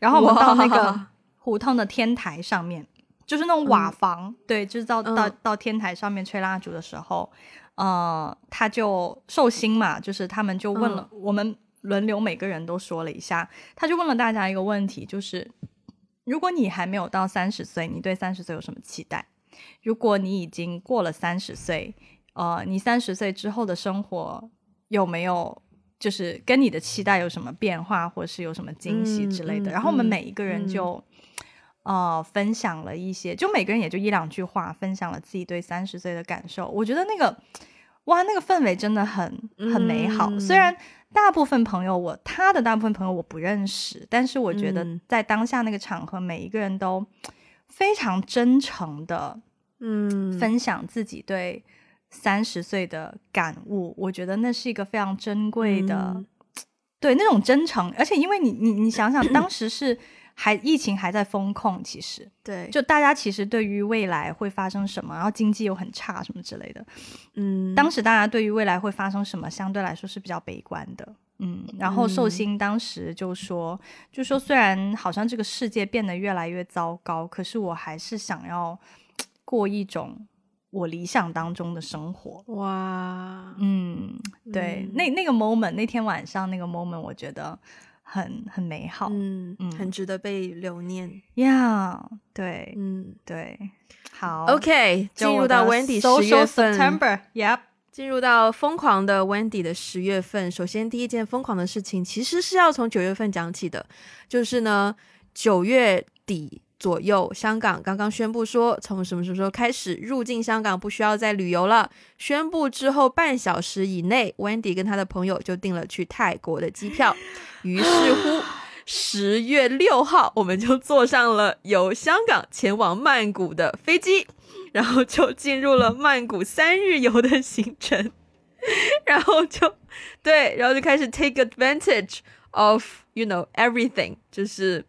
然后我们到那个胡同的天台上面。就是那种瓦房，对，就是到到到天台上面吹蜡烛的时候，呃，他就寿星嘛，就是他们就问了我们轮流每个人都说了一下，他就问了大家一个问题，就是如果你还没有到三十岁，你对三十岁有什么期待？如果你已经过了三十岁，呃，你三十岁之后的生活有没有就是跟你的期待有什么变化，或是有什么惊喜之类的？然后我们每一个人就。呃，分享了一些，就每个人也就一两句话，分享了自己对三十岁的感受。我觉得那个，哇，那个氛围真的很很美好。虽然大部分朋友，我他的大部分朋友我不认识，但是我觉得在当下那个场合，每一个人都非常真诚的，嗯，分享自己对三十岁的感悟。我觉得那是一个非常珍贵的，对那种真诚。而且因为你你你想想，当时是。还疫情还在封控，其实对，就大家其实对于未来会发生什么，然后经济又很差什么之类的，嗯，当时大家对于未来会发生什么相对来说是比较悲观的，嗯，然后寿星当时就说，就说虽然好像这个世界变得越来越糟糕，可是我还是想要 过一种我理想当中的生活。哇，嗯，对，那那个 moment，那天晚上那个 moment，我觉得很很美好，嗯嗯，很值得被留念。呀，对，嗯对，好，OK，进入到 Wendy 十月份，September，Yep。进入到疯狂的 Wendy 的十月份，首先第一件疯狂的事情，其实是要从九月份讲起的，就是呢，九月底左右，香港刚刚宣布说，从什么什么时候开始入境香港不需要再旅游了。宣布之后半小时以内，Wendy 跟他的朋友就订了去泰国的机票，于是乎，十月六号我们就坐上了由香港前往曼谷的飞机。然后就进入了曼谷三日游的行程，然后就对，然后就开始 take advantage of you know everything，就是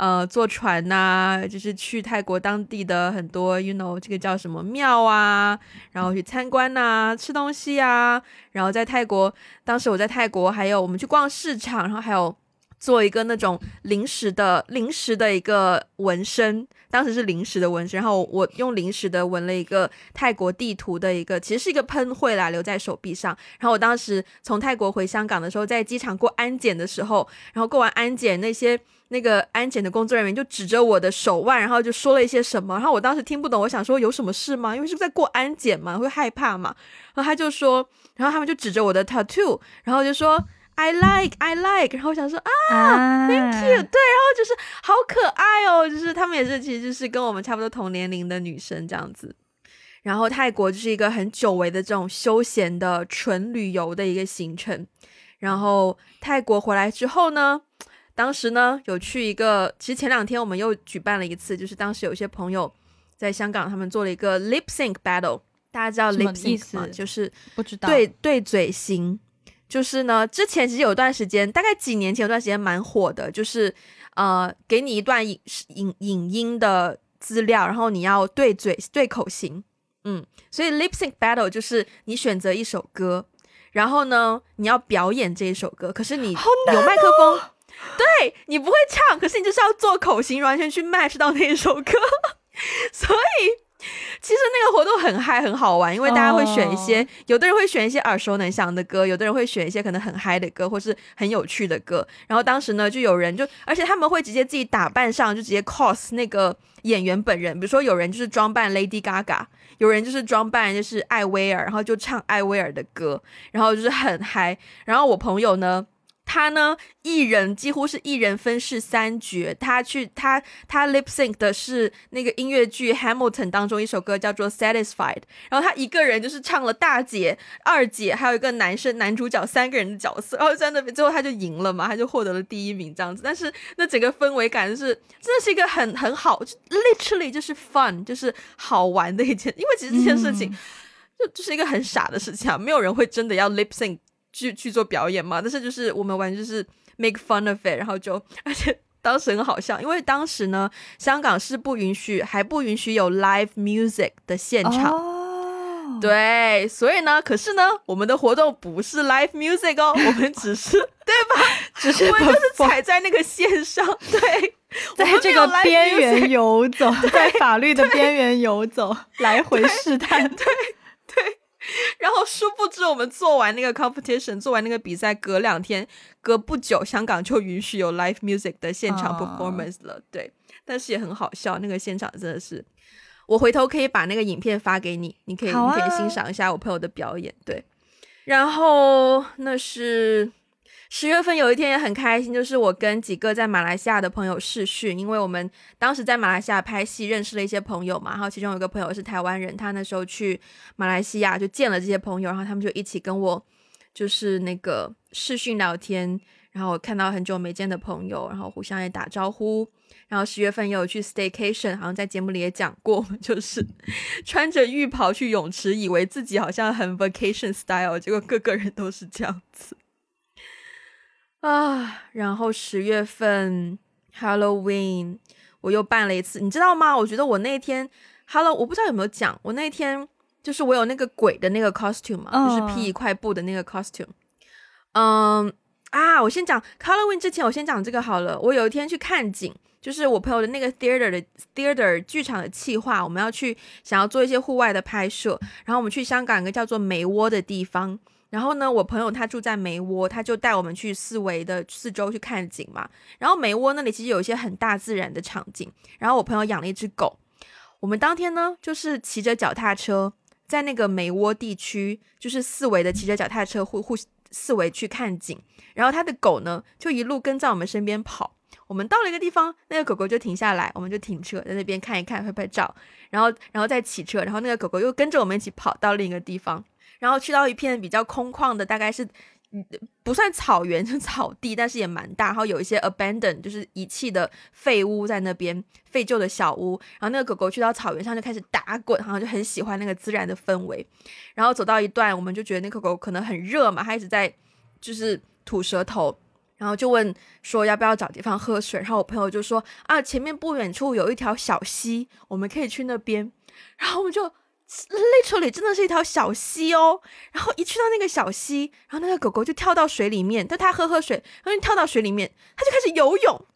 呃坐船呐，就是去泰国当地的很多 you know 这个叫什么庙啊，然后去参观呐，吃东西啊，然后在泰国，当时我在泰国，还有我们去逛市场，然后还有做一个那种临时的临时的一个纹身。当时是临时的纹身，然后我用临时的纹了一个泰国地图的一个，其实是一个喷绘啦，留在手臂上。然后我当时从泰国回香港的时候，在机场过安检的时候，然后过完安检，那些那个安检的工作人员就指着我的手腕，然后就说了一些什么。然后我当时听不懂，我想说有什么事吗？因为是在过安检嘛，会害怕嘛。然后他就说，然后他们就指着我的 tattoo，然后就说。I like, I like，然后我想说啊，Thank you，对，然后就是好可爱哦，就是他们也是，其实就是跟我们差不多同年龄的女生这样子。然后泰国就是一个很久违的这种休闲的纯旅游的一个行程。然后泰国回来之后呢，当时呢有去一个，其实前两天我们又举办了一次，就是当时有些朋友在香港，他们做了一个 lip sync battle，大家知道 lip sync 吗？就是不知道对对嘴型。就是呢，之前其实有段时间，大概几年前有段时间蛮火的，就是呃，给你一段影影影音的资料，然后你要对嘴对口型，嗯，所以 lip sync battle 就是你选择一首歌，然后呢，你要表演这一首歌，可是你有麦克风，对你不会唱，可是你就是要做口型，完全去 match 到那一首歌，所以。其实那个活动很嗨，很好玩，因为大家会选一些，有的人会选一些耳熟能详的歌，有的人会选一些可能很嗨的歌，或是很有趣的歌。然后当时呢，就有人就，而且他们会直接自己打扮上，就直接 cos 那个演员本人。比如说有人就是装扮 Lady Gaga，有人就是装扮就是艾薇儿，然后就唱艾薇儿的歌，然后就是很嗨。然后我朋友呢。他呢，一人几乎是一人分饰三角。他去他他 lip sync 的是那个音乐剧 Hamilton 当中一首歌叫做 Satisfied，然后他一个人就是唱了大姐、二姐，还有一个男生男主角三个人的角色，然后在那边最后他就赢了嘛，他就获得了第一名这样子。但是那整个氛围感就是真的是一个很很好，literally 就是 fun，就是好玩的一件，因为其实这件事情就就是一个很傻的事情啊，没有人会真的要 lip sync。去去做表演嘛，但是就是我们玩就是 make fun of it，然后就而且当时很好笑，因为当时呢，香港是不允许还不允许有 live music 的现场，对，所以呢，可是呢，我们的活动不是 live music 哦，我们只是 对吧？只是我们就是踩在那个线上，对，在这个边缘游走，在法律的边缘游走，来回试探，对对。然后殊不知，我们做完那个 competition，做完那个比赛，隔两天，隔不久，香港就允许有 live music 的现场 performance 了。对，但是也很好笑，那个现场真的是，我回头可以把那个影片发给你，你可以你可以欣赏一下我朋友的表演。对，然后那是。十月份有一天也很开心，就是我跟几个在马来西亚的朋友试训，因为我们当时在马来西亚拍戏，认识了一些朋友嘛。然后其中有一个朋友是台湾人，他那时候去马来西亚就见了这些朋友，然后他们就一起跟我就是那个视讯聊天，然后看到很久没见的朋友，然后互相也打招呼。然后十月份也有去 staycation，好像在节目里也讲过，就是穿着浴袍去泳池，以为自己好像很 vacation style，结果个个人都是这样子。啊，然后十月份 Halloween 我又办了一次，你知道吗？我觉得我那天 Hello，我不知道有没有讲，我那天就是我有那个鬼的那个 costume 嘛，就是披一块布的那个 costume。嗯，啊，我先讲 Halloween 之前，我先讲这个好了。我有一天去看景，就是我朋友的那个 theater 的 theater 剧场的企划，我们要去想要做一些户外的拍摄，然后我们去香港一个叫做梅窝的地方。然后呢，我朋友他住在梅窝，他就带我们去四围的四周去看景嘛。然后梅窝那里其实有一些很大自然的场景。然后我朋友养了一只狗，我们当天呢就是骑着脚踏车在那个梅窝地区，就是四围的骑着脚踏车互互四围去看景。然后他的狗呢就一路跟在我们身边跑。我们到了一个地方，那个狗狗就停下来，我们就停车在那边看一看，拍拍照，然后然后再骑车，然后那个狗狗又跟着我们一起跑到另一个地方。然后去到一片比较空旷的，大概是不算草原，就草地，但是也蛮大。然后有一些 abandoned，就是遗弃的废屋在那边，废旧的小屋。然后那个狗狗去到草原上就开始打滚，然后就很喜欢那个自然的氛围。然后走到一段，我们就觉得那个狗狗可能很热嘛，它一直在就是吐舌头，然后就问说要不要找地方喝水。然后我朋友就说啊，前面不远处有一条小溪，我们可以去那边。然后我们就。Literally 真的是一条小溪哦，然后一去到那个小溪，然后那个狗狗就跳到水里面，但它喝喝水，然后跳到水里面，它就开始游泳。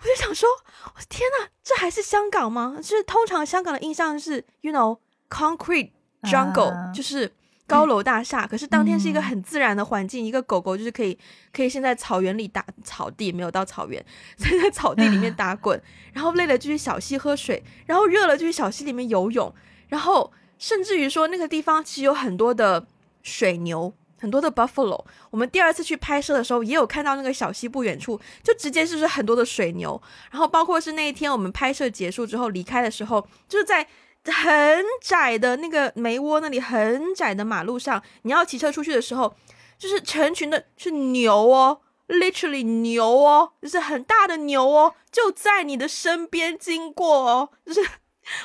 我就想说，我天呐，这还是香港吗？就是通常香港的印象是，you know concrete jungle，就是高楼大厦。可是当天是一个很自然的环境，一个狗狗就是可以可以先在草原里打草地，没有到草原，在草地里面打滚，然后累了就去小溪喝水，然后热了就去小溪里面游泳，然后。甚至于说，那个地方其实有很多的水牛，很多的 buffalo。我们第二次去拍摄的时候，也有看到那个小溪不远处，就直接就是很多的水牛。然后包括是那一天我们拍摄结束之后离开的时候，就是在很窄的那个梅窝那里很窄的马路上，你要骑车出去的时候，就是成群的是牛哦，literally 牛哦，就是很大的牛哦，就在你的身边经过哦，就是。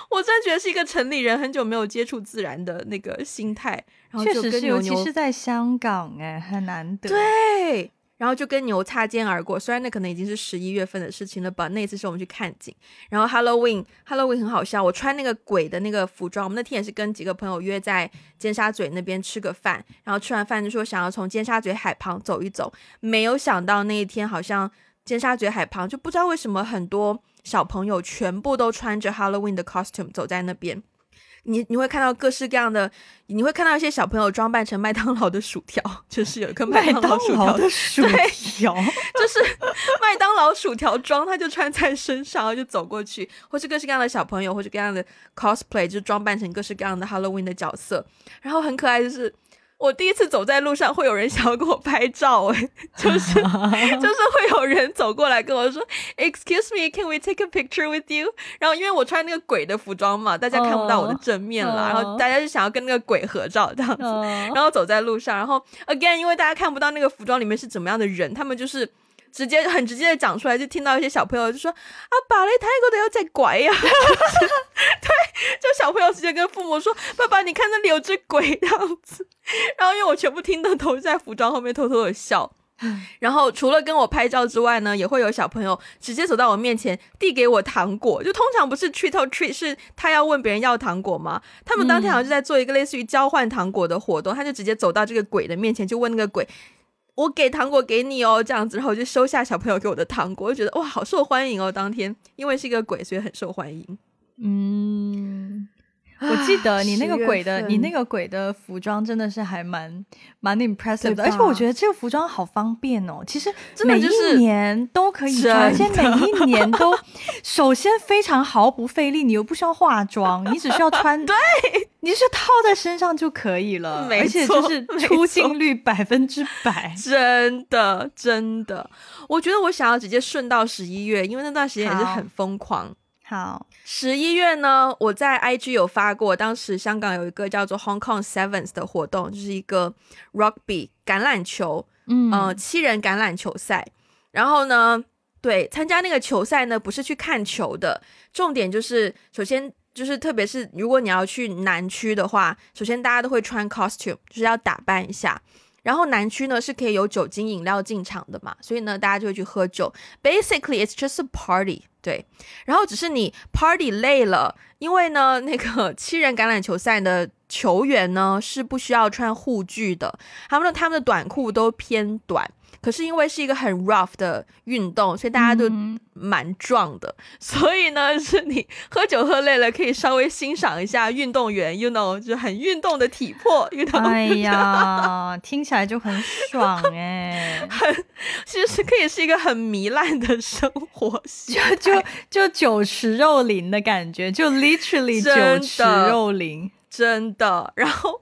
我真的觉得是一个城里人很久没有接触自然的那个心态，然后确实是，尤其是在香港，哎，很难得。对，然后就跟牛擦肩而过，虽然那可能已经是十一月份的事情了吧。那次是我们去看景，然后 Halloween，Halloween 很好笑，我穿那个鬼的那个服装。我们那天也是跟几个朋友约在尖沙咀那边吃个饭，然后吃完饭就说想要从尖沙咀海旁走一走，没有想到那一天好像尖沙咀海旁就不知道为什么很多。小朋友全部都穿着 Halloween 的 costume 走在那边，你你会看到各式各样的，你会看到一些小朋友装扮成麦当劳的薯条，就是有一个麦当劳薯条的薯条，就是麦当劳薯条装，他就穿在身上，然后就走过去，或是各式各样的小朋友，或是各样的 cosplay，就装扮成各式各样的 Halloween 的角色，然后很可爱，就是。我第一次走在路上，会有人想要跟我拍照，哎，就是就是会有人走过来跟我说，Excuse me, can we take a picture with you？然后因为我穿那个鬼的服装嘛，大家看不到我的正面了，然后大家就想要跟那个鬼合照这样子，然后走在路上，然后 again，因为大家看不到那个服装里面是怎么样的人，他们就是。直接很直接的讲出来，就听到一些小朋友就说啊，芭蕾泰国的要在拐呀，对，就小朋友直接跟父母说，爸爸你看那里有只鬼。这样子，然后因为我全部听的都在服装后面偷偷的笑，然后除了跟我拍照之外呢，也会有小朋友直接走到我面前递给我糖果，就通常不是 treat or treat，是他要问别人要糖果吗？他们当天好像是在做一个类似于交换糖果的活动，他就直接走到这个鬼的面前，就问那个鬼。我给糖果给你哦，这样子，然后我就收下小朋友给我的糖果，我就觉得哇，好受欢迎哦。当天因为是一个鬼，所以很受欢迎。嗯。我记得你那个鬼的，你那个鬼的服装真的是还蛮蛮 impressive 的，而且我觉得这个服装好方便哦。其实每一年都可以穿，而且每一年都 首先非常毫不费力，你又不需要化妆，你只需要穿，对，你是套在身上就可以了，而且就是出镜率百分之百，真的真的。我觉得我想要直接顺到十一月，因为那段时间也是很疯狂。好，十一月呢，我在 IG 有发过，当时香港有一个叫做 Hong Kong Sevens 的活动，就是一个 rugby 橄榄球，嗯，七人橄榄球赛。然后呢，对，参加那个球赛呢，不是去看球的，重点就是首先就是，特别是如果你要去南区的话，首先大家都会穿 costume，就是要打扮一下。然后南区呢是可以有酒精饮料进场的嘛，所以呢大家就会去喝酒。Basically, it's just a party，对。然后只是你 party 累了，因为呢那个七人橄榄球赛的球员呢是不需要穿护具的，他们的他们的短裤都偏短，可是因为是一个很 rough 的运动，所以大家都蛮壮的。所以呢，是你喝酒喝累了，可以稍微欣赏一下运动员，you know，就很运动的体魄。运动，哎呀，听起来就很爽哎，很其实可以是一个很糜烂的生活，就就就酒池肉林的感觉，就 literally 酒池肉林，真的。然后。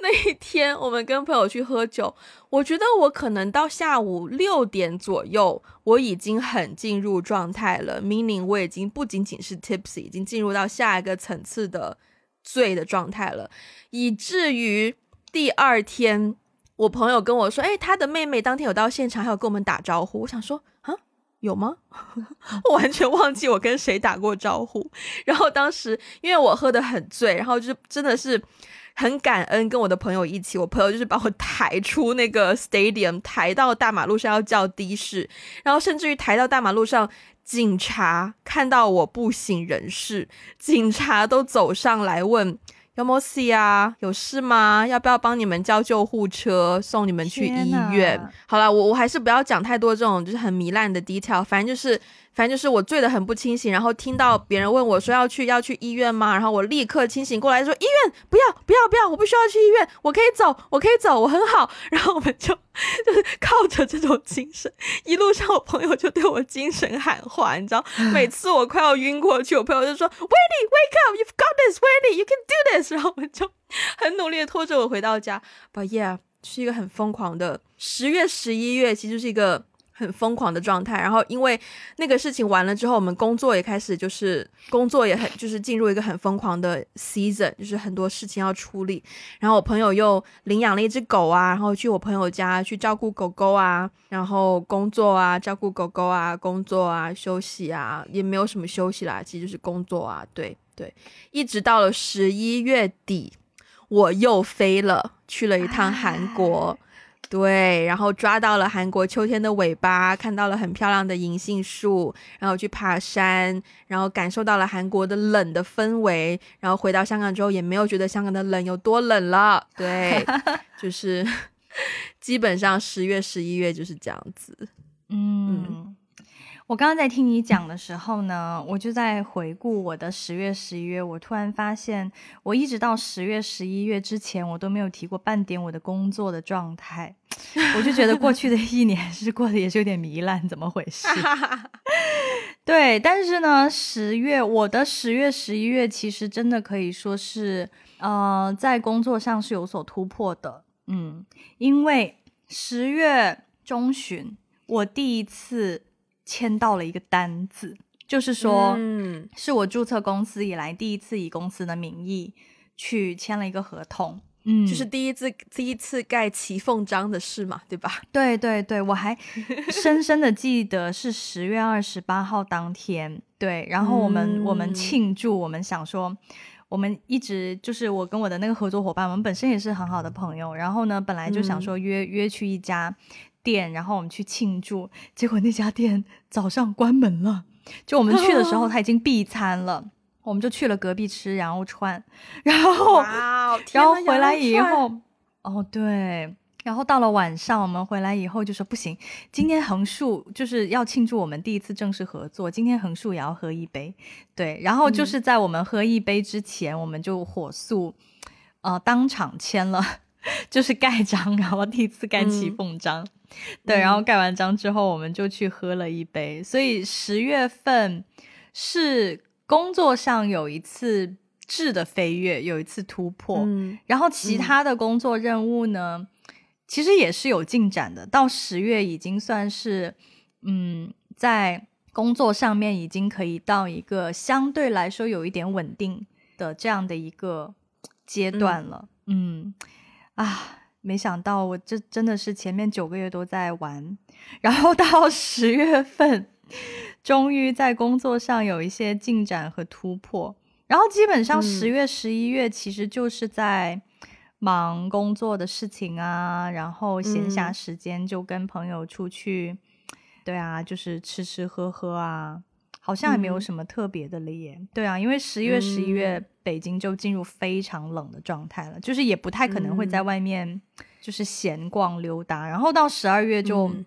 那一天，我们跟朋友去喝酒，我觉得我可能到下午六点左右，我已经很进入状态了，meaning 我已经不仅仅是 tipsy，已经进入到下一个层次的醉的状态了，以至于第二天，我朋友跟我说，哎，他的妹妹当天有到现场，还有跟我们打招呼。我想说，啊，有吗？我完全忘记我跟谁打过招呼。然后当时因为我喝的很醉，然后就真的是。很感恩跟我的朋友一起，我朋友就是把我抬出那个 stadium，抬到大马路上要叫的士，然后甚至于抬到大马路上，警察看到我不省人事，警察都走上来问。有没事啊？有事吗？要不要帮你们叫救护车送你们去医院？好了，我我还是不要讲太多这种就是很糜烂的 detail。反正就是，反正就是我醉得很不清醒，然后听到别人问我说要去要去医院吗？然后我立刻清醒过来说医院不要不要不要，我不需要去医院，我可以走，我可以走，我很好。然后我们就就是靠着这种精神，一路上我朋友就对我精神喊话，你知道，每次我快要晕过去，我朋友就说 Wendy wake up，you've got this Wendy you can do this。然后我们就很努力的拖着我回到家，But yeah，是一个很疯狂的十月、十一月，其实是一个很疯狂的状态。然后因为那个事情完了之后，我们工作也开始就是工作也很就是进入一个很疯狂的 season，就是很多事情要处理。然后我朋友又领养了一只狗啊，然后去我朋友家去照顾狗狗啊，然后工作啊，照顾狗狗啊，工作啊，休息啊，也没有什么休息啦，其实就是工作啊，对。对，一直到了十一月底，我又飞了，去了一趟韩国。对，然后抓到了韩国秋天的尾巴，看到了很漂亮的银杏树，然后去爬山，然后感受到了韩国的冷的氛围。然后回到香港之后，也没有觉得香港的冷有多冷了。对，就是 基本上十月、十一月就是这样子。嗯。我刚刚在听你讲的时候呢，我就在回顾我的十月、十一月。我突然发现，我一直到十月、十一月之前，我都没有提过半点我的工作的状态。我就觉得过去的 一年是过得也是有点糜烂，怎么回事？对，但是呢，十月我的十月、十一月其实真的可以说是，呃，在工作上是有所突破的。嗯，因为十月中旬我第一次。签到了一个单子，就是说，嗯，是我注册公司以来第一次以公司的名义去签了一个合同，嗯，就是第一次第一次盖骑缝章的事嘛，对吧？对对对，我还深深的记得是十月二十八号当天，对，然后我们我们庆祝，我们想说，我们一直就是我跟我的那个合作伙伴，我们本身也是很好的朋友，然后呢，本来就想说约约去一家。店，然后我们去庆祝，结果那家店早上关门了。就我们去的时候，他已经闭餐了，我们就去了隔壁吃羊肉串。然后，然后回来以后，哦对，然后到了晚上，我们回来以后就说不行，今天横竖就是要庆祝我们第一次正式合作，今天横竖也要喝一杯。对，然后就是在我们喝一杯之前，我们就火速呃当场签了，就是盖章，然后第一次盖起凤章。对，然后盖完章之后，我们就去喝了一杯。所以十月份是工作上有一次质的飞跃，有一次突破。然后其他的工作任务呢，其实也是有进展的。到十月已经算是，嗯，在工作上面已经可以到一个相对来说有一点稳定的这样的一个阶段了。嗯，啊。没想到我这真的是前面九个月都在玩，然后到十月份，终于在工作上有一些进展和突破。然后基本上十月、十一月其实就是在忙工作的事情啊，然后闲暇时间就跟朋友出去，对啊，就是吃吃喝喝啊。好像也没有嗯什么特别的了耶。对啊，因为十月、十一月嗯北京就进入非常冷的状态了，就是也不太可能会在嗯外面就是闲逛溜达。然后到十二月就嗯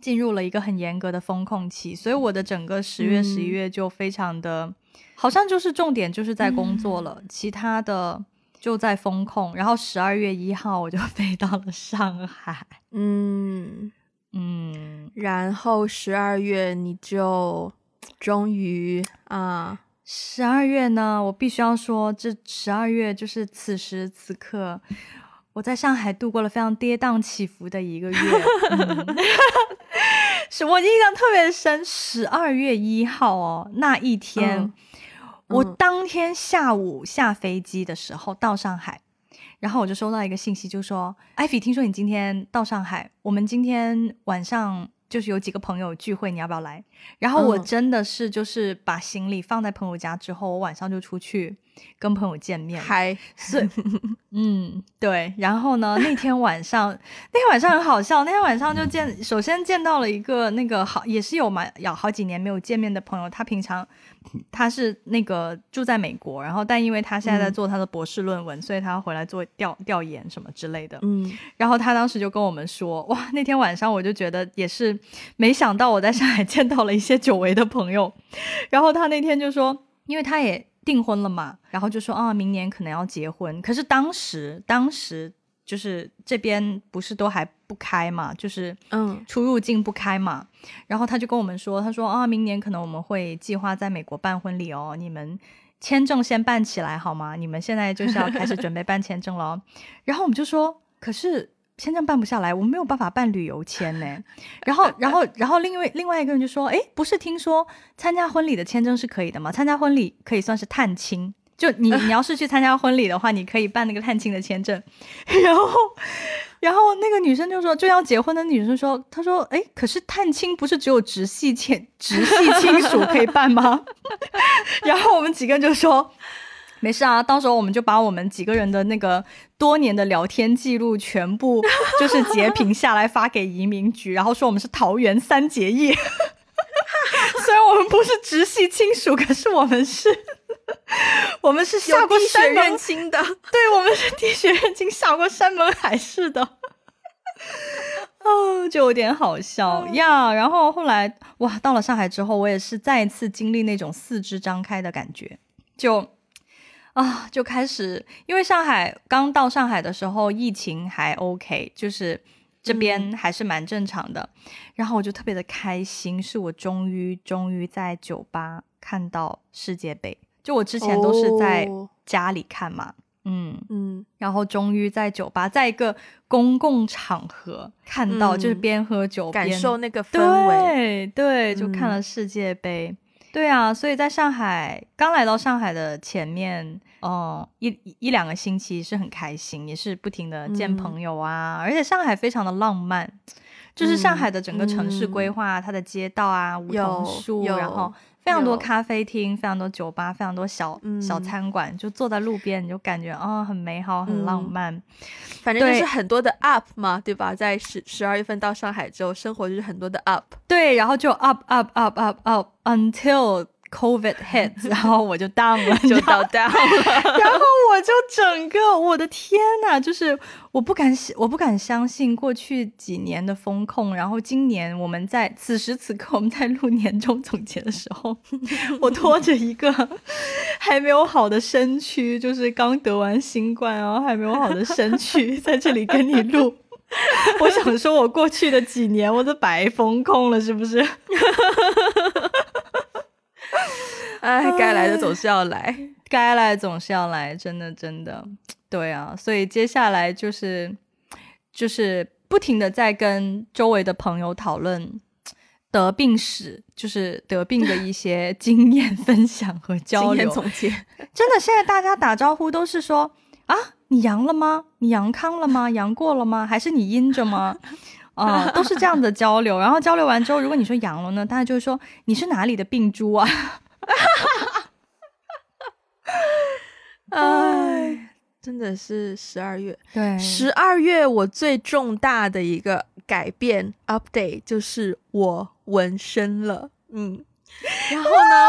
进入了一个很严格的风控期，所以我的整个十月、十一嗯月就非常的，好像就是重点就是在工作嗯了，其他的就在风控。然后十二月一号我就 飞到了上海，嗯，嗯。然后十二月你就终于啊，十二月呢，我必须要说，这十二月就是此时此刻，我在上海度过了非常跌宕起伏的一个月。嗯、是我印象特别深，十二月一号哦，那一天，嗯我嗯当天下午下飞机的时候到上海。然后我就收到一个信息，就说：“艾菲，听说你今天到上海，我们今天晚上就是有几个朋友聚会，你要不要来？”然后我嗯真的是就是把行李放在朋友家之后，我晚上就出去跟朋友见面。嗨，是，嗯，对。然后呢，那天晚上，那天晚上很好笑。那天晚上就见，首先见到了一个那个好，也是有蛮有好几年没有见面的朋友。他平常他是那个住在美国，然后但因为他现在在嗯做他的博士论文，所以他要回来做调调研什么之类的。嗯然后他当时就跟我们说，哇，那天晚上我就觉得也是没想到我在上海 见到了一些久违的朋友。然后他那天就说，因为他也订婚了嘛，然后就说啊，明年可能要结婚。可是当时当时就是这边不是都还不开嘛，就是嗯出入境不开嘛。然后他就跟我们说，他说啊，明年可能我们会计划在美国办婚礼哦，你们签证先办起来好吗？你们现在就是要开始准备办签证了哦。然后我们就说，可是签证办不下来，我们没有办法办旅游签呢。然后，然后，然后另外另外一个人就说，哎，不是听说参加婚礼的签证是可以的吗？参加婚礼可以算是探亲。就你 你要是去参加婚礼的话，你可以办那个探亲的签证，然后然后那个女生就说，就要结婚的女生说，她说，哎，可是探亲不是只有直系亲直系亲属可以办吗？然后我们几个人就说。没事啊，到时候我们就把我们几个人的那个多年的聊天记录全部就是截屏下来发给移民局，然后说我们是桃园三结义。虽然我们不是直系亲属，可是我们是，我们是下过山盟认亲的，对，我们是滴血认亲，下过山盟海誓的。哦，就有点好笑呀。然后后来哇，到了上海之后，我也是再一次经历那种四肢张开的感觉，就啊，就开始，因为上海刚到上海的时候，疫情还 OK，就是这边还是蛮正常的。然后我就特别的开心，是我终于终于在酒吧看到世界杯。就我之前都是在哦。家里看嘛，嗯，嗯。然后终于在酒吧，在一个公共场合看到，就是嗯。边喝酒感边受那个氛围，对对，就看嗯。了世界杯。对啊，所以在上海刚来到上海的前面，哦、一一一两个星期是很开心，也是不停的见嗯。朋友啊，而且上海非常的浪漫，就是上海的整个城市规嗯划，它的街道啊，梧桐有树，然后非常多咖啡厅，非常多酒吧，非常多小、小嗯餐馆，就坐在路边，你就感觉啊、很美好，很浪嗯漫。反正就是很多的 up 嘛，对吧？在十十二月份到上海之后，生活就是很多的 up。对，然后就 up up up up up until COVID hits，然后我就 down 了，就到 down 了。然后我就整个我的天呐，就是我不敢我不敢相信过去几年的风控，然后今年我们在此时此刻我们在录年终总结的时候，我拖着一个还没有好的身躯，就是刚得完新冠然后还没有好的身躯，在这里跟你录。我想说，我过去的几年我都白风控了，是不是？哎，该来的总是要来。该来总是要来，真的真的，对啊，所以接下来就是就是不停的在跟周围的朋友讨论得病史，就是得病的一些经验分享和交经验流。总结，真的，现在大家打招呼都是说啊，你阳了吗？你阳康了吗？阳过了吗？还是你阴着吗？啊、都是这样的交流。然后交流完之后，如果你说阳了呢，大家就会说你是哪里的病猪啊？哎，真的是十二月。对十二月我最重大的一个改变 update 就是我纹身了。嗯，然后呢，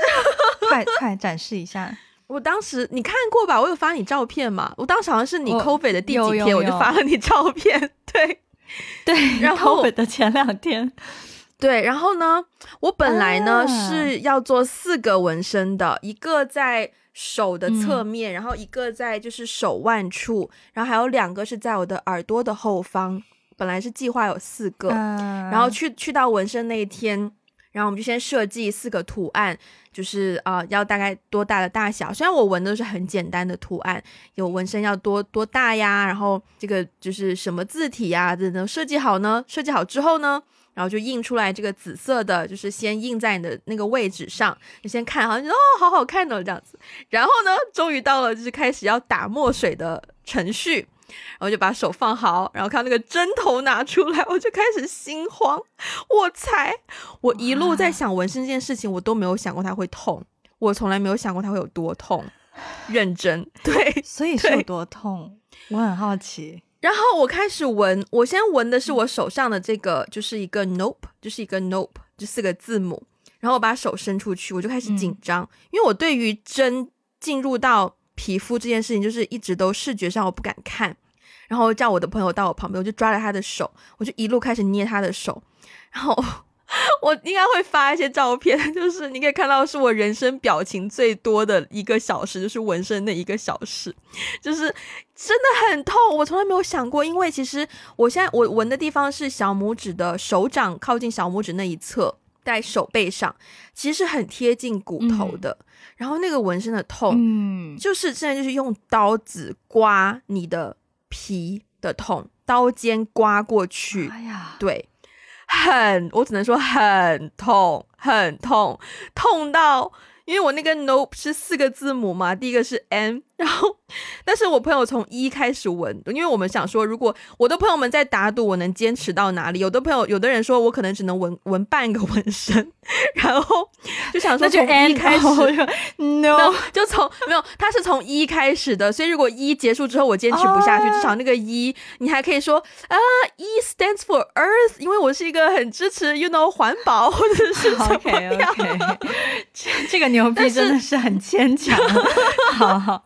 快快展示一下。我当时你看过吧？我有发你照片嘛？我当时好像是你 COVID 的第几天，我就发了你照片。对 对，然后 COVID 的前两天。对，然后呢，我本来呢是要做四个纹身的，一个在手的侧面，然后一个在就是手腕处，然后还有两个是在我的耳朵的后方。本来是计划有四个，然后去去到纹身那一天，然后我们就先设计四个图案，就是啊要大概多大的大小。虽然我纹的是很简单的图案，有纹身要多多大呀，然后这个就是什么字体呀等等设计好呢？设计好之后呢？然后就印出来这个紫色的，就是先印在你的那个位置上，你先看，好像哦，好好看哦，这样子。然后呢，终于到了就是开始要打墨水的程序，然后就把手放好，然后看那个针头拿出来，我就开始心慌。我才，我一路在想纹身这件事情，我都没有想过它会痛，我从来没有想过它会有多痛。认真，对，所以是有多痛？我很好奇。然后我开始闻，我先闻的是我手上的这个，就是一个 nope，就是一个 nope，这四个字母。然后我把手伸出去，我就开始紧张，因为我对于针进入到皮肤这件事情，就是一直都视觉上我不敢看。然后叫我的朋友到我旁边，我就抓着他的手，我就一路开始捏他的手，然后。我应该会发一些照片，就是你可以看到是我人生表情最多的一个小时，就是纹身那一个小时，就是真的很痛。我从来没有想过，因为其实我现在我纹的地方是小拇指的手掌靠近小拇指那一侧，在手背上，其实是很贴近骨头的。然后那个纹身的痛，嗯，就是现在就是用刀子刮你的皮的痛，刀尖刮过去，哎呀，对。很，我只能说很痛，很痛，痛到。因为我那个 nope 是四个字母嘛，第一个是 n，然后，但是我朋友从一开始纹，因为我们想说，如果我的朋友们在打赌，我能坚持到哪里？有的朋友，有的人说我可能只能纹纹半个纹身，然后就想说从一开始，no，就从没有，他是从一开始的，所以如果一结束之后我坚持不下去，至少那个一，你还可以说啊，一 stands for earth，因为我是一个很支持 you know 环保或者是 什么样，这个牛。牛逼真的是很牵强，好好。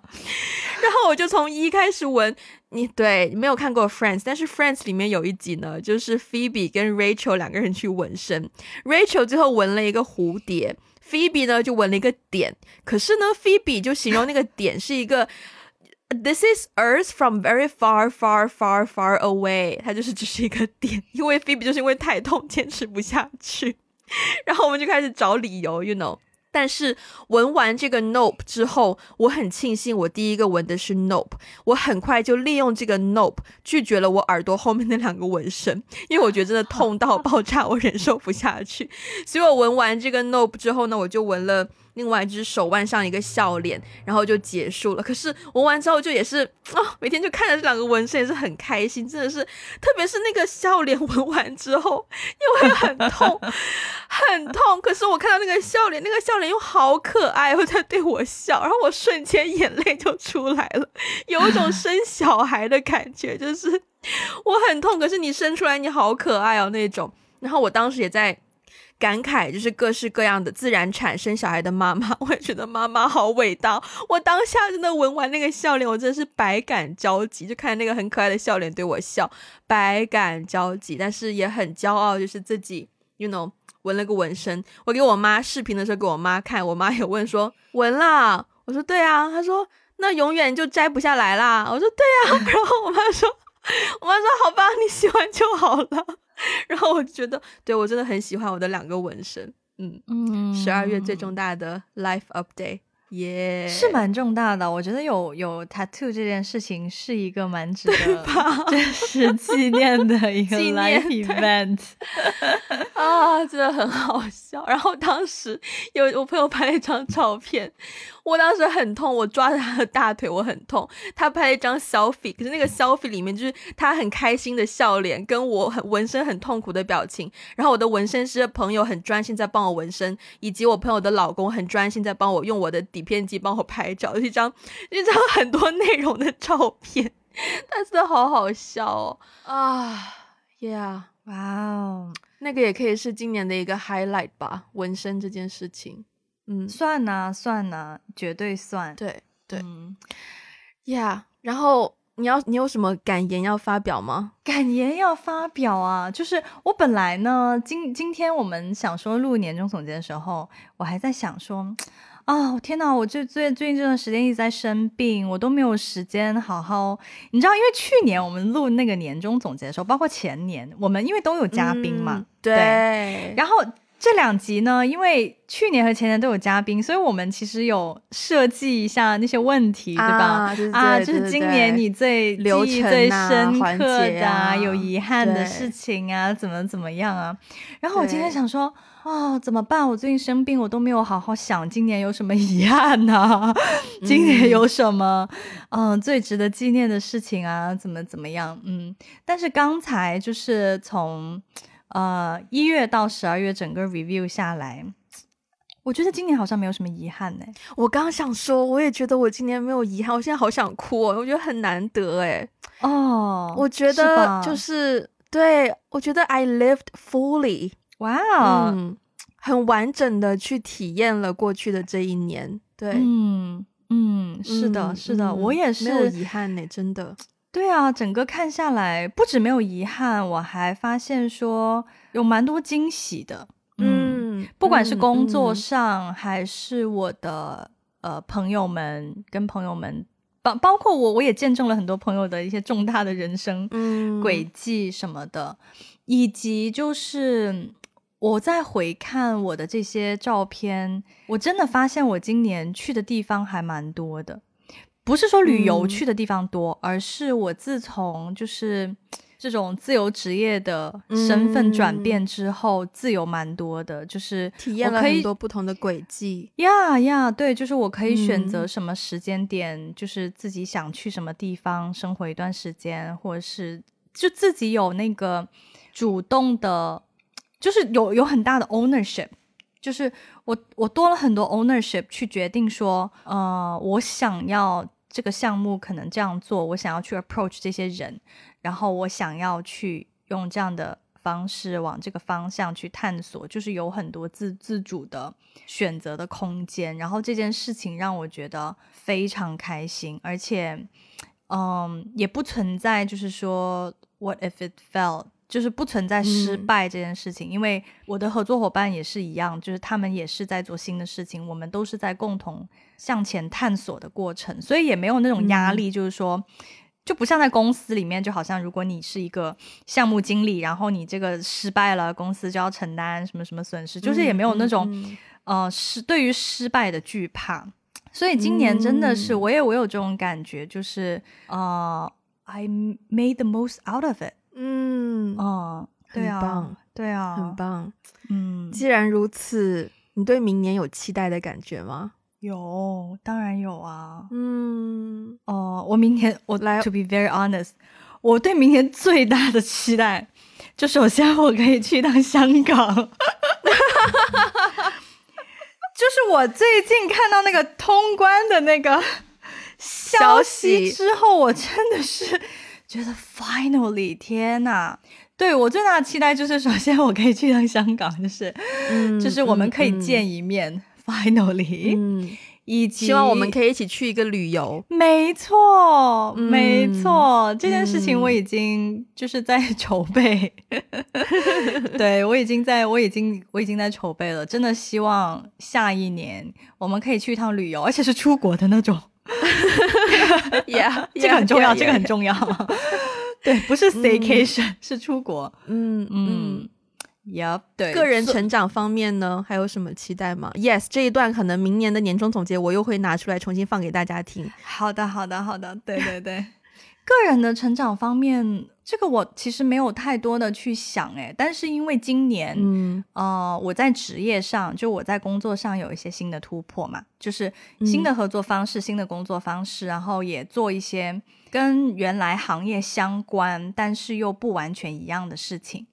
然后我就从一开始闻，你对你没有看过 Friends，但是 Friends 里面有一集呢，就是 Phoebe 跟 Rachel 两个人去纹身，Rachel 最后纹了一个蝴蝶，Phoebe 呢就纹了一个点。可是呢，Phoebe 就形容那个点是一个 This is Earth from very far, far, far, far away，它就是只是一个点，因为 Phoebe 就是因为太痛坚持不下去，然后我们就开始找理由，you know。但是闻完这个 nope 之后，我很庆幸我第一个闻的是 nope，我很快就利用这个 nope 拒绝了我耳朵后面那两个纹身，因为我觉得真的痛到爆炸，我忍受不下去。所以我闻完这个 nope 之后呢，我就闻了。另外一只手腕上一个笑脸，然后就结束了。可是纹完之后就也是啊，每天就看着这两个纹身也是很开心，真的是，特别是那个笑脸纹完之后又会很痛，很痛。可是我看到那个笑脸，那个笑脸又好可爱，又在对我笑，然后我瞬间眼泪就出来了，有一种生小孩的感觉，就是我很痛，可是你生出来你好可爱哦那种。然后我当时也在。感慨就是各式各样的自然产生小孩的妈妈，我也觉得妈妈好伟大。我当下真的纹完那个笑脸，我真的是百感交集，就看那个很可爱的笑脸对我笑，百感交集。但是也很骄傲，就是自己，you know，纹了个纹身。我给我妈视频的时候给我妈看，我妈也问说纹了，我说对啊，她说那永远就摘不下来啦。我说对啊，然后我妈说，我妈说好吧，你喜欢就好了。然后我觉得，对我真的很喜欢我的两个纹身，嗯嗯，十二月最重大的 life update。耶，是蛮重大的。我觉得有有 tattoo 这件事情是一个蛮值得真实纪念的一 个 life event 啊，真的很好笑。然后当时有我朋友拍了一张照片，我当时很痛，我抓着他的大腿，我很痛。他拍了一张 selfie，可是那个 selfie 里面就是他很开心的笑脸，跟我很纹身很痛苦的表情。然后我的纹身师朋友很专心在帮我纹身，以及我朋友的老公很专心在帮我用我的底。片机帮我拍照，一张一张很多内容的照片，但是好好笑哦啊，Yeah，哇哦，那个也可以是今年的一个 highlight 吧，纹身这件事情。嗯，算呐算呐，绝对算。对对嗯，Yeah。然后你要你有什么感言要发表吗？感言要发表啊，就是我本来呢，今今天我们想说录年终总结的时候，我还在想说，啊，天哪，我这最最近这段时间一直在生病，我都没有时间好好，你知道，因为去年我们录那个年终总结的时候，包括前年，我们因为都有嘉宾嘛，嗯对，然后这两集呢，因为去年和前年都有嘉宾，所以我们其实有设计一下那些问题，对吧？啊就是今年你最流记忆最深刻的啊，有啊遗憾的事情啊，怎么怎么样啊？然后我今天想说。哦，怎么办？我最近生病，我都没有好好想今年有什么遗憾呢、今年有什么嗯、最值得纪念的事情啊？怎么怎么样？嗯，但是刚才就是从呃一月到十二月整个 review 下来，我觉得今年好像没有什么遗憾呢、我刚刚想说，我也觉得我今年没有遗憾，我现在好想哭哦，我觉得很难得哎。哦，我觉得就是对，我觉得 I lived fully，哇哦，嗯，很完整的去体验了过去的这一年。对，嗯嗯，是的，嗯是的，嗯我也是没有。遗憾呢，真的。对啊，整个看下来，不止没有遗憾，我还发现说有蛮多惊喜的。嗯，嗯，不管是工作嗯上，还是我的呃朋友们跟朋友们，包包括我，我也见证了很多朋友的一些重大的人生嗯轨迹什么的，以及就是我在回看我的这些照片，我真的发现我今年去的地方还蛮多的。不是说旅游嗯去的地方多，而是我自从就是这种自由职业的身份转变之后，自由蛮多的，就是体验了很多不同的轨迹。呀呀，对，就是我可以选嗯择什么时间点，就是自己想去什么地方生活一段时间，或者是就自己有那个主动的，就是有有很大的 ownership。就是我我多了很多 ownership 去决定说，呃，我想要这个项目可能这样做，我想要去 approach 这些人，然后我想要去用这样的方式往这个方向去探索，就是有很多自自主的选择的空间。然后这件事情让我觉得非常开心，而且，嗯，也不存在就是说 what if it fell。就是不存在失嗯败这件事情，因为我的合作伙伴也是一样，就是他们也是在做新的事情，我们都是在共同向前探索的过程，所以也没有那种压力，就是说，就不像在公司里面，就好像如果你是一个项目经理，然后你这个失败了，公司就要承担什么什么损失，就是也没有那种、嗯呃失对于失败的惧怕。所以今年真的是，嗯我也我有这种感觉，就是呃，I made the most out of it。嗯，哦，对棒，对啊，很棒。嗯，既然如此，你对明年有期待的感觉吗？有，当然有啊。嗯，哦、我明年我来，to be very honest，我对明年最大的期待，就首先我可以去一趟香港。就是我最近看到那个通关的那个消息之后，我真的是觉得 finally，天呐！对我最大的期待就是，首先我可以去趟香港，就是，嗯就是我们可以嗯见一面、f i n a l l y 嗯，以及希望我们可以一起去一个旅游。没错，嗯没错，这件事情嗯我已经就是在 筹备，对我已经在我已经我已经在筹备了，真的希望下一年我们可以去一趟旅游，而且是出国的那种，Yeah，这个很重要，这个很。重要。对，不是 staycation，是出国。嗯嗯嗯。Yup，对，个人成长方面呢，还有什么期待吗？Yes，这一段可能明年的年终总结我又会拿出来重新放给大家听。好的，好的，好的，对对对。个人的成长方面，这个我其实没有太多的去想诶，但是因为今年，嗯呃，我在职业上，就我在工作上有一些新的突破嘛，就是新的合作方式、新的工作方式，然后也做一些跟原来行业相关，但是又不完全一样的事情。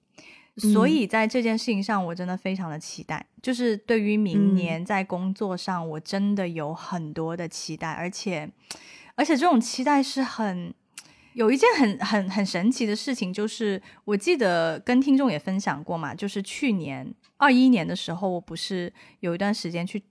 所以在这件事情上，我真的非常的期待。就是对于明年在工作上，我真的有很多的期待，而且，而且这种期待是很有一件很很很神奇的事情，就是我记得跟听众也分享过嘛，就是去年二一年的时候，我不是有一段时间去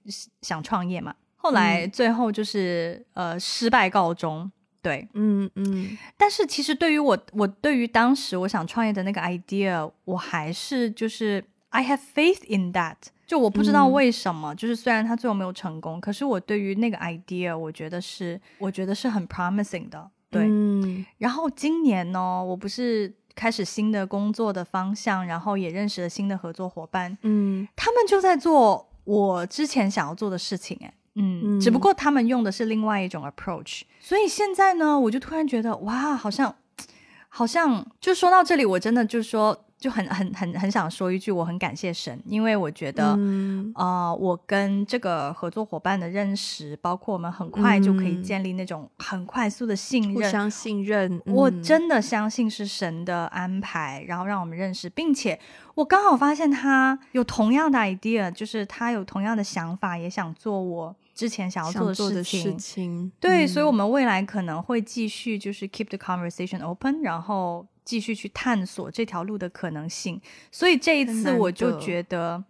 想创业嘛，后来最后就是、呃失败告终。对，嗯嗯但是其实对于我，我对于当时我想创业的那个 idea，我还是就是 I have faith in that。就我不知道嗯为什么，就是虽然它最后没有成功，可是我对于那个 idea，我觉得是我觉得是很 promising 的。对，嗯。然后今年呢，我不是开始新的工作的方向，然后也认识了新的合作伙伴，嗯。他们就在做我之前想要做的事情，哎，嗯，嗯只不过他们用的是另外一种 approach，所以现在呢，我就突然觉得，哇，好像，好像，就说到这里，我真的就说，就很很很很想说一句，我很感谢神，因为我觉得，嗯。呃，我跟这个合作伙伴的认识，包括我们很快就可以嗯。建立那种很快速的信任，互相信任，我嗯。真的相信是神的安排，然后让我们认识，并且我刚好发现他有同样的 idea，就是他有同样的想法，也想做我之前想要做的。事情，对，嗯所以，我们未来可能会继续就是 keep the conversation open，然后继续去探索这条路的可能性。所以这一次我就觉得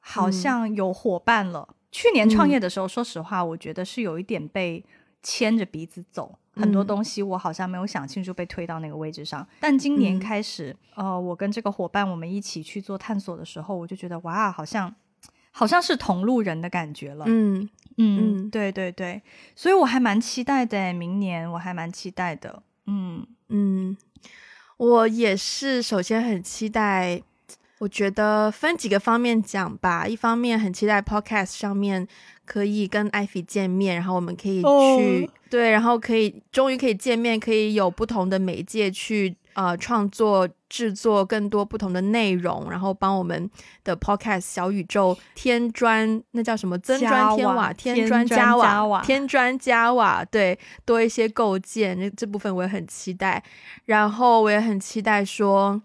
好嗯像有伙伴了。去年创嗯业的时候，说实话，我觉得是有一点被牵着鼻子走，很多嗯东西我好像没有想清楚，被推到那个位置上。但今年嗯开始，呃，我跟这个伙伴我们一起去做探索的时候，我就觉得哇，好像好像是同路人的感觉了。嗯嗯，嗯对对对，所以我还蛮期待的，明年我还蛮期待的。嗯嗯，我也是，首先很期待。我觉得分几个方面讲吧，一方面很期待 podcast 上面可以跟艾菲见面，然后我们可以去、哦对，然后可以终于可以见面，可以有不同的媒介去呃创作制作更多不同的内容，然后帮我们的 podcast 小宇宙添砖，那叫什么增砖添瓦瓦，添添砖砖加加瓦添砖加瓦，对，多一些构建，这这部分我也很期待。然后我也很期待说，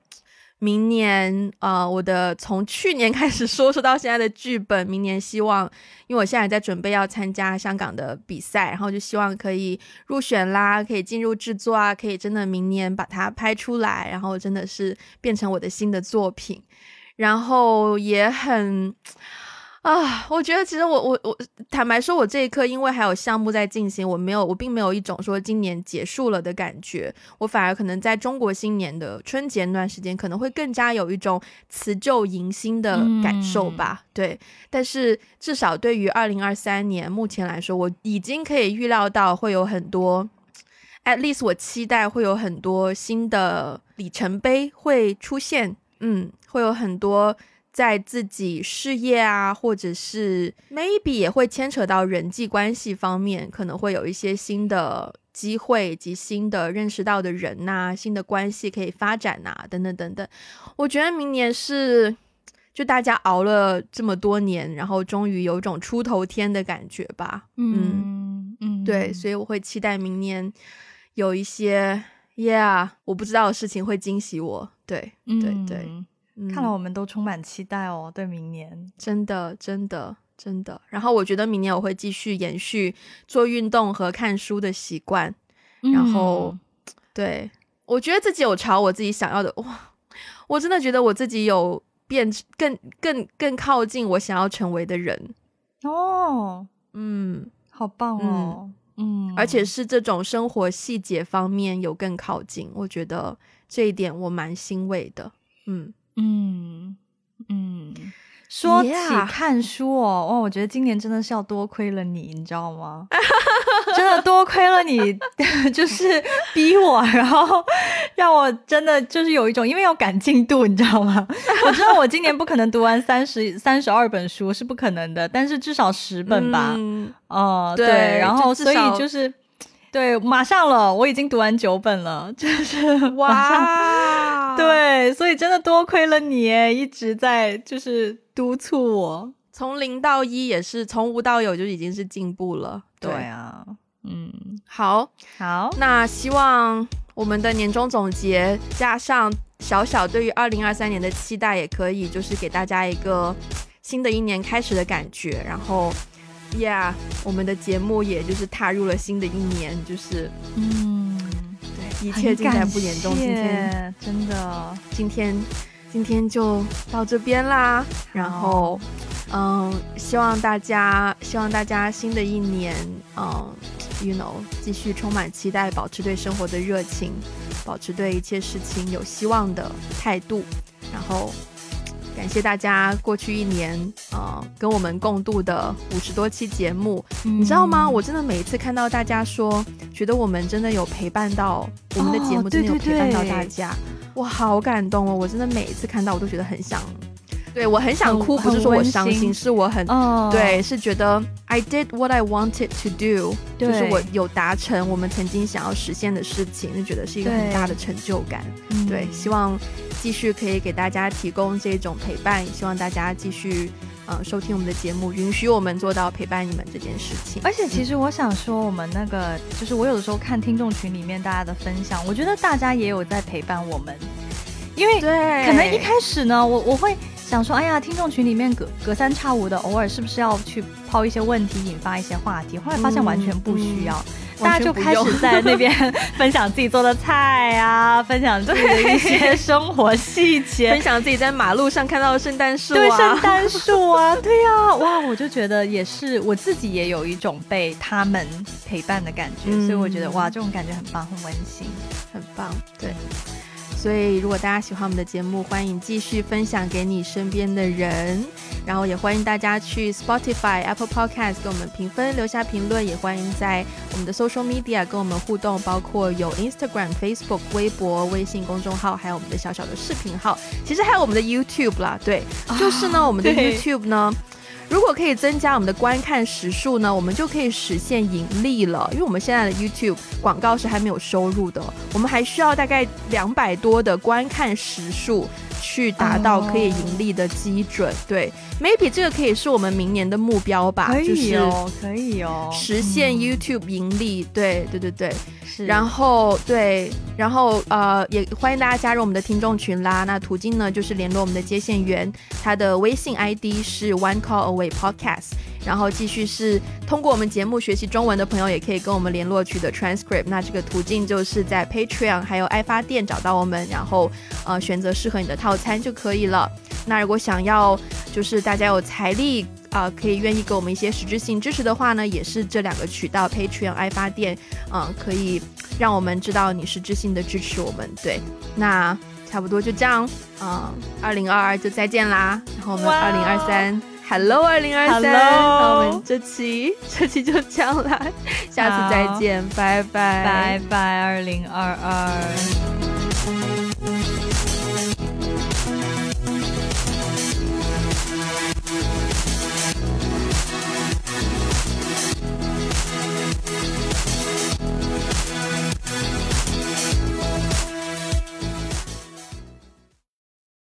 明年呃，我的从去年开始说说到现在的剧本，明年希望，因为我现在在准备要参加香港的比赛，然后就希望可以入选啦，可以进入制作啊，可以真的明年把它拍出来，然后真的是变成我的新的作品。然后也很啊，我觉得其实我我我坦白说，我这一刻因为还有项目在进行，我没有我并没有一种说今年结束了的感觉，我反而可能在中国新年的春节那段时间，可能会更加有一种辞旧迎新的感受吧。对，但是至少对于二零二三年目前来说，我已经可以预料到会有很多。at least 我期待会有很多新的里程碑会出现，嗯，会有很多在自己事业啊，或者是 maybe 也会牵扯到人际关系方面，可能会有一些新的机会以及新的认识到的人呐、新的关系可以发展呐、等等等等。我觉得明年是。就大家熬了这么多年，然后终于有种出头天的感觉吧。嗯嗯，对，所以我会期待明年有一些，yeah，我不知道的事情会惊喜我。对，以对对，嗯看来我们都充满期待哦，对明年。真的真的真的。然后我觉得明年我会继续延续做运动和看书的习惯。然后嗯对我觉得自己有朝我自己想要的，哇，我真的觉得我自己有变更更更靠近我想要成为的人。哦，嗯，好棒哦，嗯，而且是这种生活细节方面有更靠近，我觉得这一点我蛮欣慰的。嗯，嗯嗯，说起看书哦，哇，我觉得今年真的是要多亏了你，你知道吗？真的多亏了你，就是逼我，然后让我真的就是有一种，因为要赶进度，你知道吗？我知道我今年不可能读完三十三十二本书是不可能的，但是至少十本吧。嗯哦、对然后所以就是。对，马上了，我已经读完九本了，就是哇，对，所以真的多亏了你，一直在就是督促我。从零到一也是从无到有就已经是进步了。对，啊，嗯，好，好，那希望我们的年终总结加上小小对于二零二三年的期待，也可以就是给大家一个新的一年开始的感觉。然后，Yeah，我们的节目也就是踏入了新的一年，就是嗯，对，一切尽在不言中。今天真的，今天今天就到这边啦。然后，嗯，希望大家希望大家新的一年，嗯，you know，继续充满期待，保持对生活的热情，保持对一切事情有希望的态度，然后。感谢大家过去一年啊，跟我们共度的五十多期节目，你知道吗？我真的每一次看到大家说，觉得我们真的有陪伴到我们的节目，真的有陪伴到大家，我好感动哦！我真的每一次看到，我都觉得很想。对我很想哭，不是说我伤心，是我很对，是觉得 I did what I wanted to do，就是我有达成我们曾经想要实现的事情，就觉得是一个很大的成就感。对，希望继续可以给大家提供这种陪伴，希望大家继续嗯收听我们的节目，允许我们做到陪伴你们这件事情。而且其实我想说，我们那个就是我有的时候看听众群里面大家的分享，我觉得大家也有在陪伴我们，因为可能一开始呢，我我会。想说，哎呀，听众群里面隔隔三差五的，偶尔是不是要去抛一些问题，引发一些话题？后来发现完全不需要，大家就开始在那边 分享自己做的菜啊，分享自己的一些生活细节，分享自己在马路上看到的圣诞树啊，对，圣诞树啊，对呀，哇，我就觉得也是，我自己也有一种被他们陪伴的感觉，所以我觉得哇，这种感觉很棒，很温馨，很棒，对。所以，如果大家喜欢我们的节目，欢迎继续分享给你身边的人，然后也欢迎大家去 Spotify、Apple Podcast 给我们评分、留下评论，也欢迎在我们的 Social Media 跟我们互动，包括有 Instagram、Facebook、微博、微信公众号，还有我们的小小的视频号，其实还有我们的 YouTube 啦。对，就是呢，我们的 YouTube 呢。如果可以增加我们的观看时数呢，我们就可以实现盈利了。因为我们现在的 YouTube 广告是还没有收入的，我们还需要大概两百多的观看时数。去达到可以盈利的基准，对，maybe 这个可以是我们明年的目标吧，可以哦，可以哦，实现 YouTube 盈利，对，对，对，对，是，然后对，然后呃，也欢迎大家加入我们的听众群啦。那途径呢，就是联络我们的接线员，他的微信 ID 是 One Call Away Podcast。然后继续是通过我们节目学习中文的朋友，也可以跟我们联络取得 transcript。那这个途径就是在 Patreon 还有爱发电找到我们，然后呃选择适合你的套餐就可以了。那如果想要就是大家有财力啊，可以愿意给我们一些实质性支持的话呢，也是这两个渠道 Patreon 爱发电，嗯，可以让我们知道你实质性的支持我们。对，那差不多就这样，嗯，二零二二就再见啦，然后我们二零二三。Hello，二零二三，那我们这期这期就这样啦，下次再见，拜拜，拜拜，二零二二。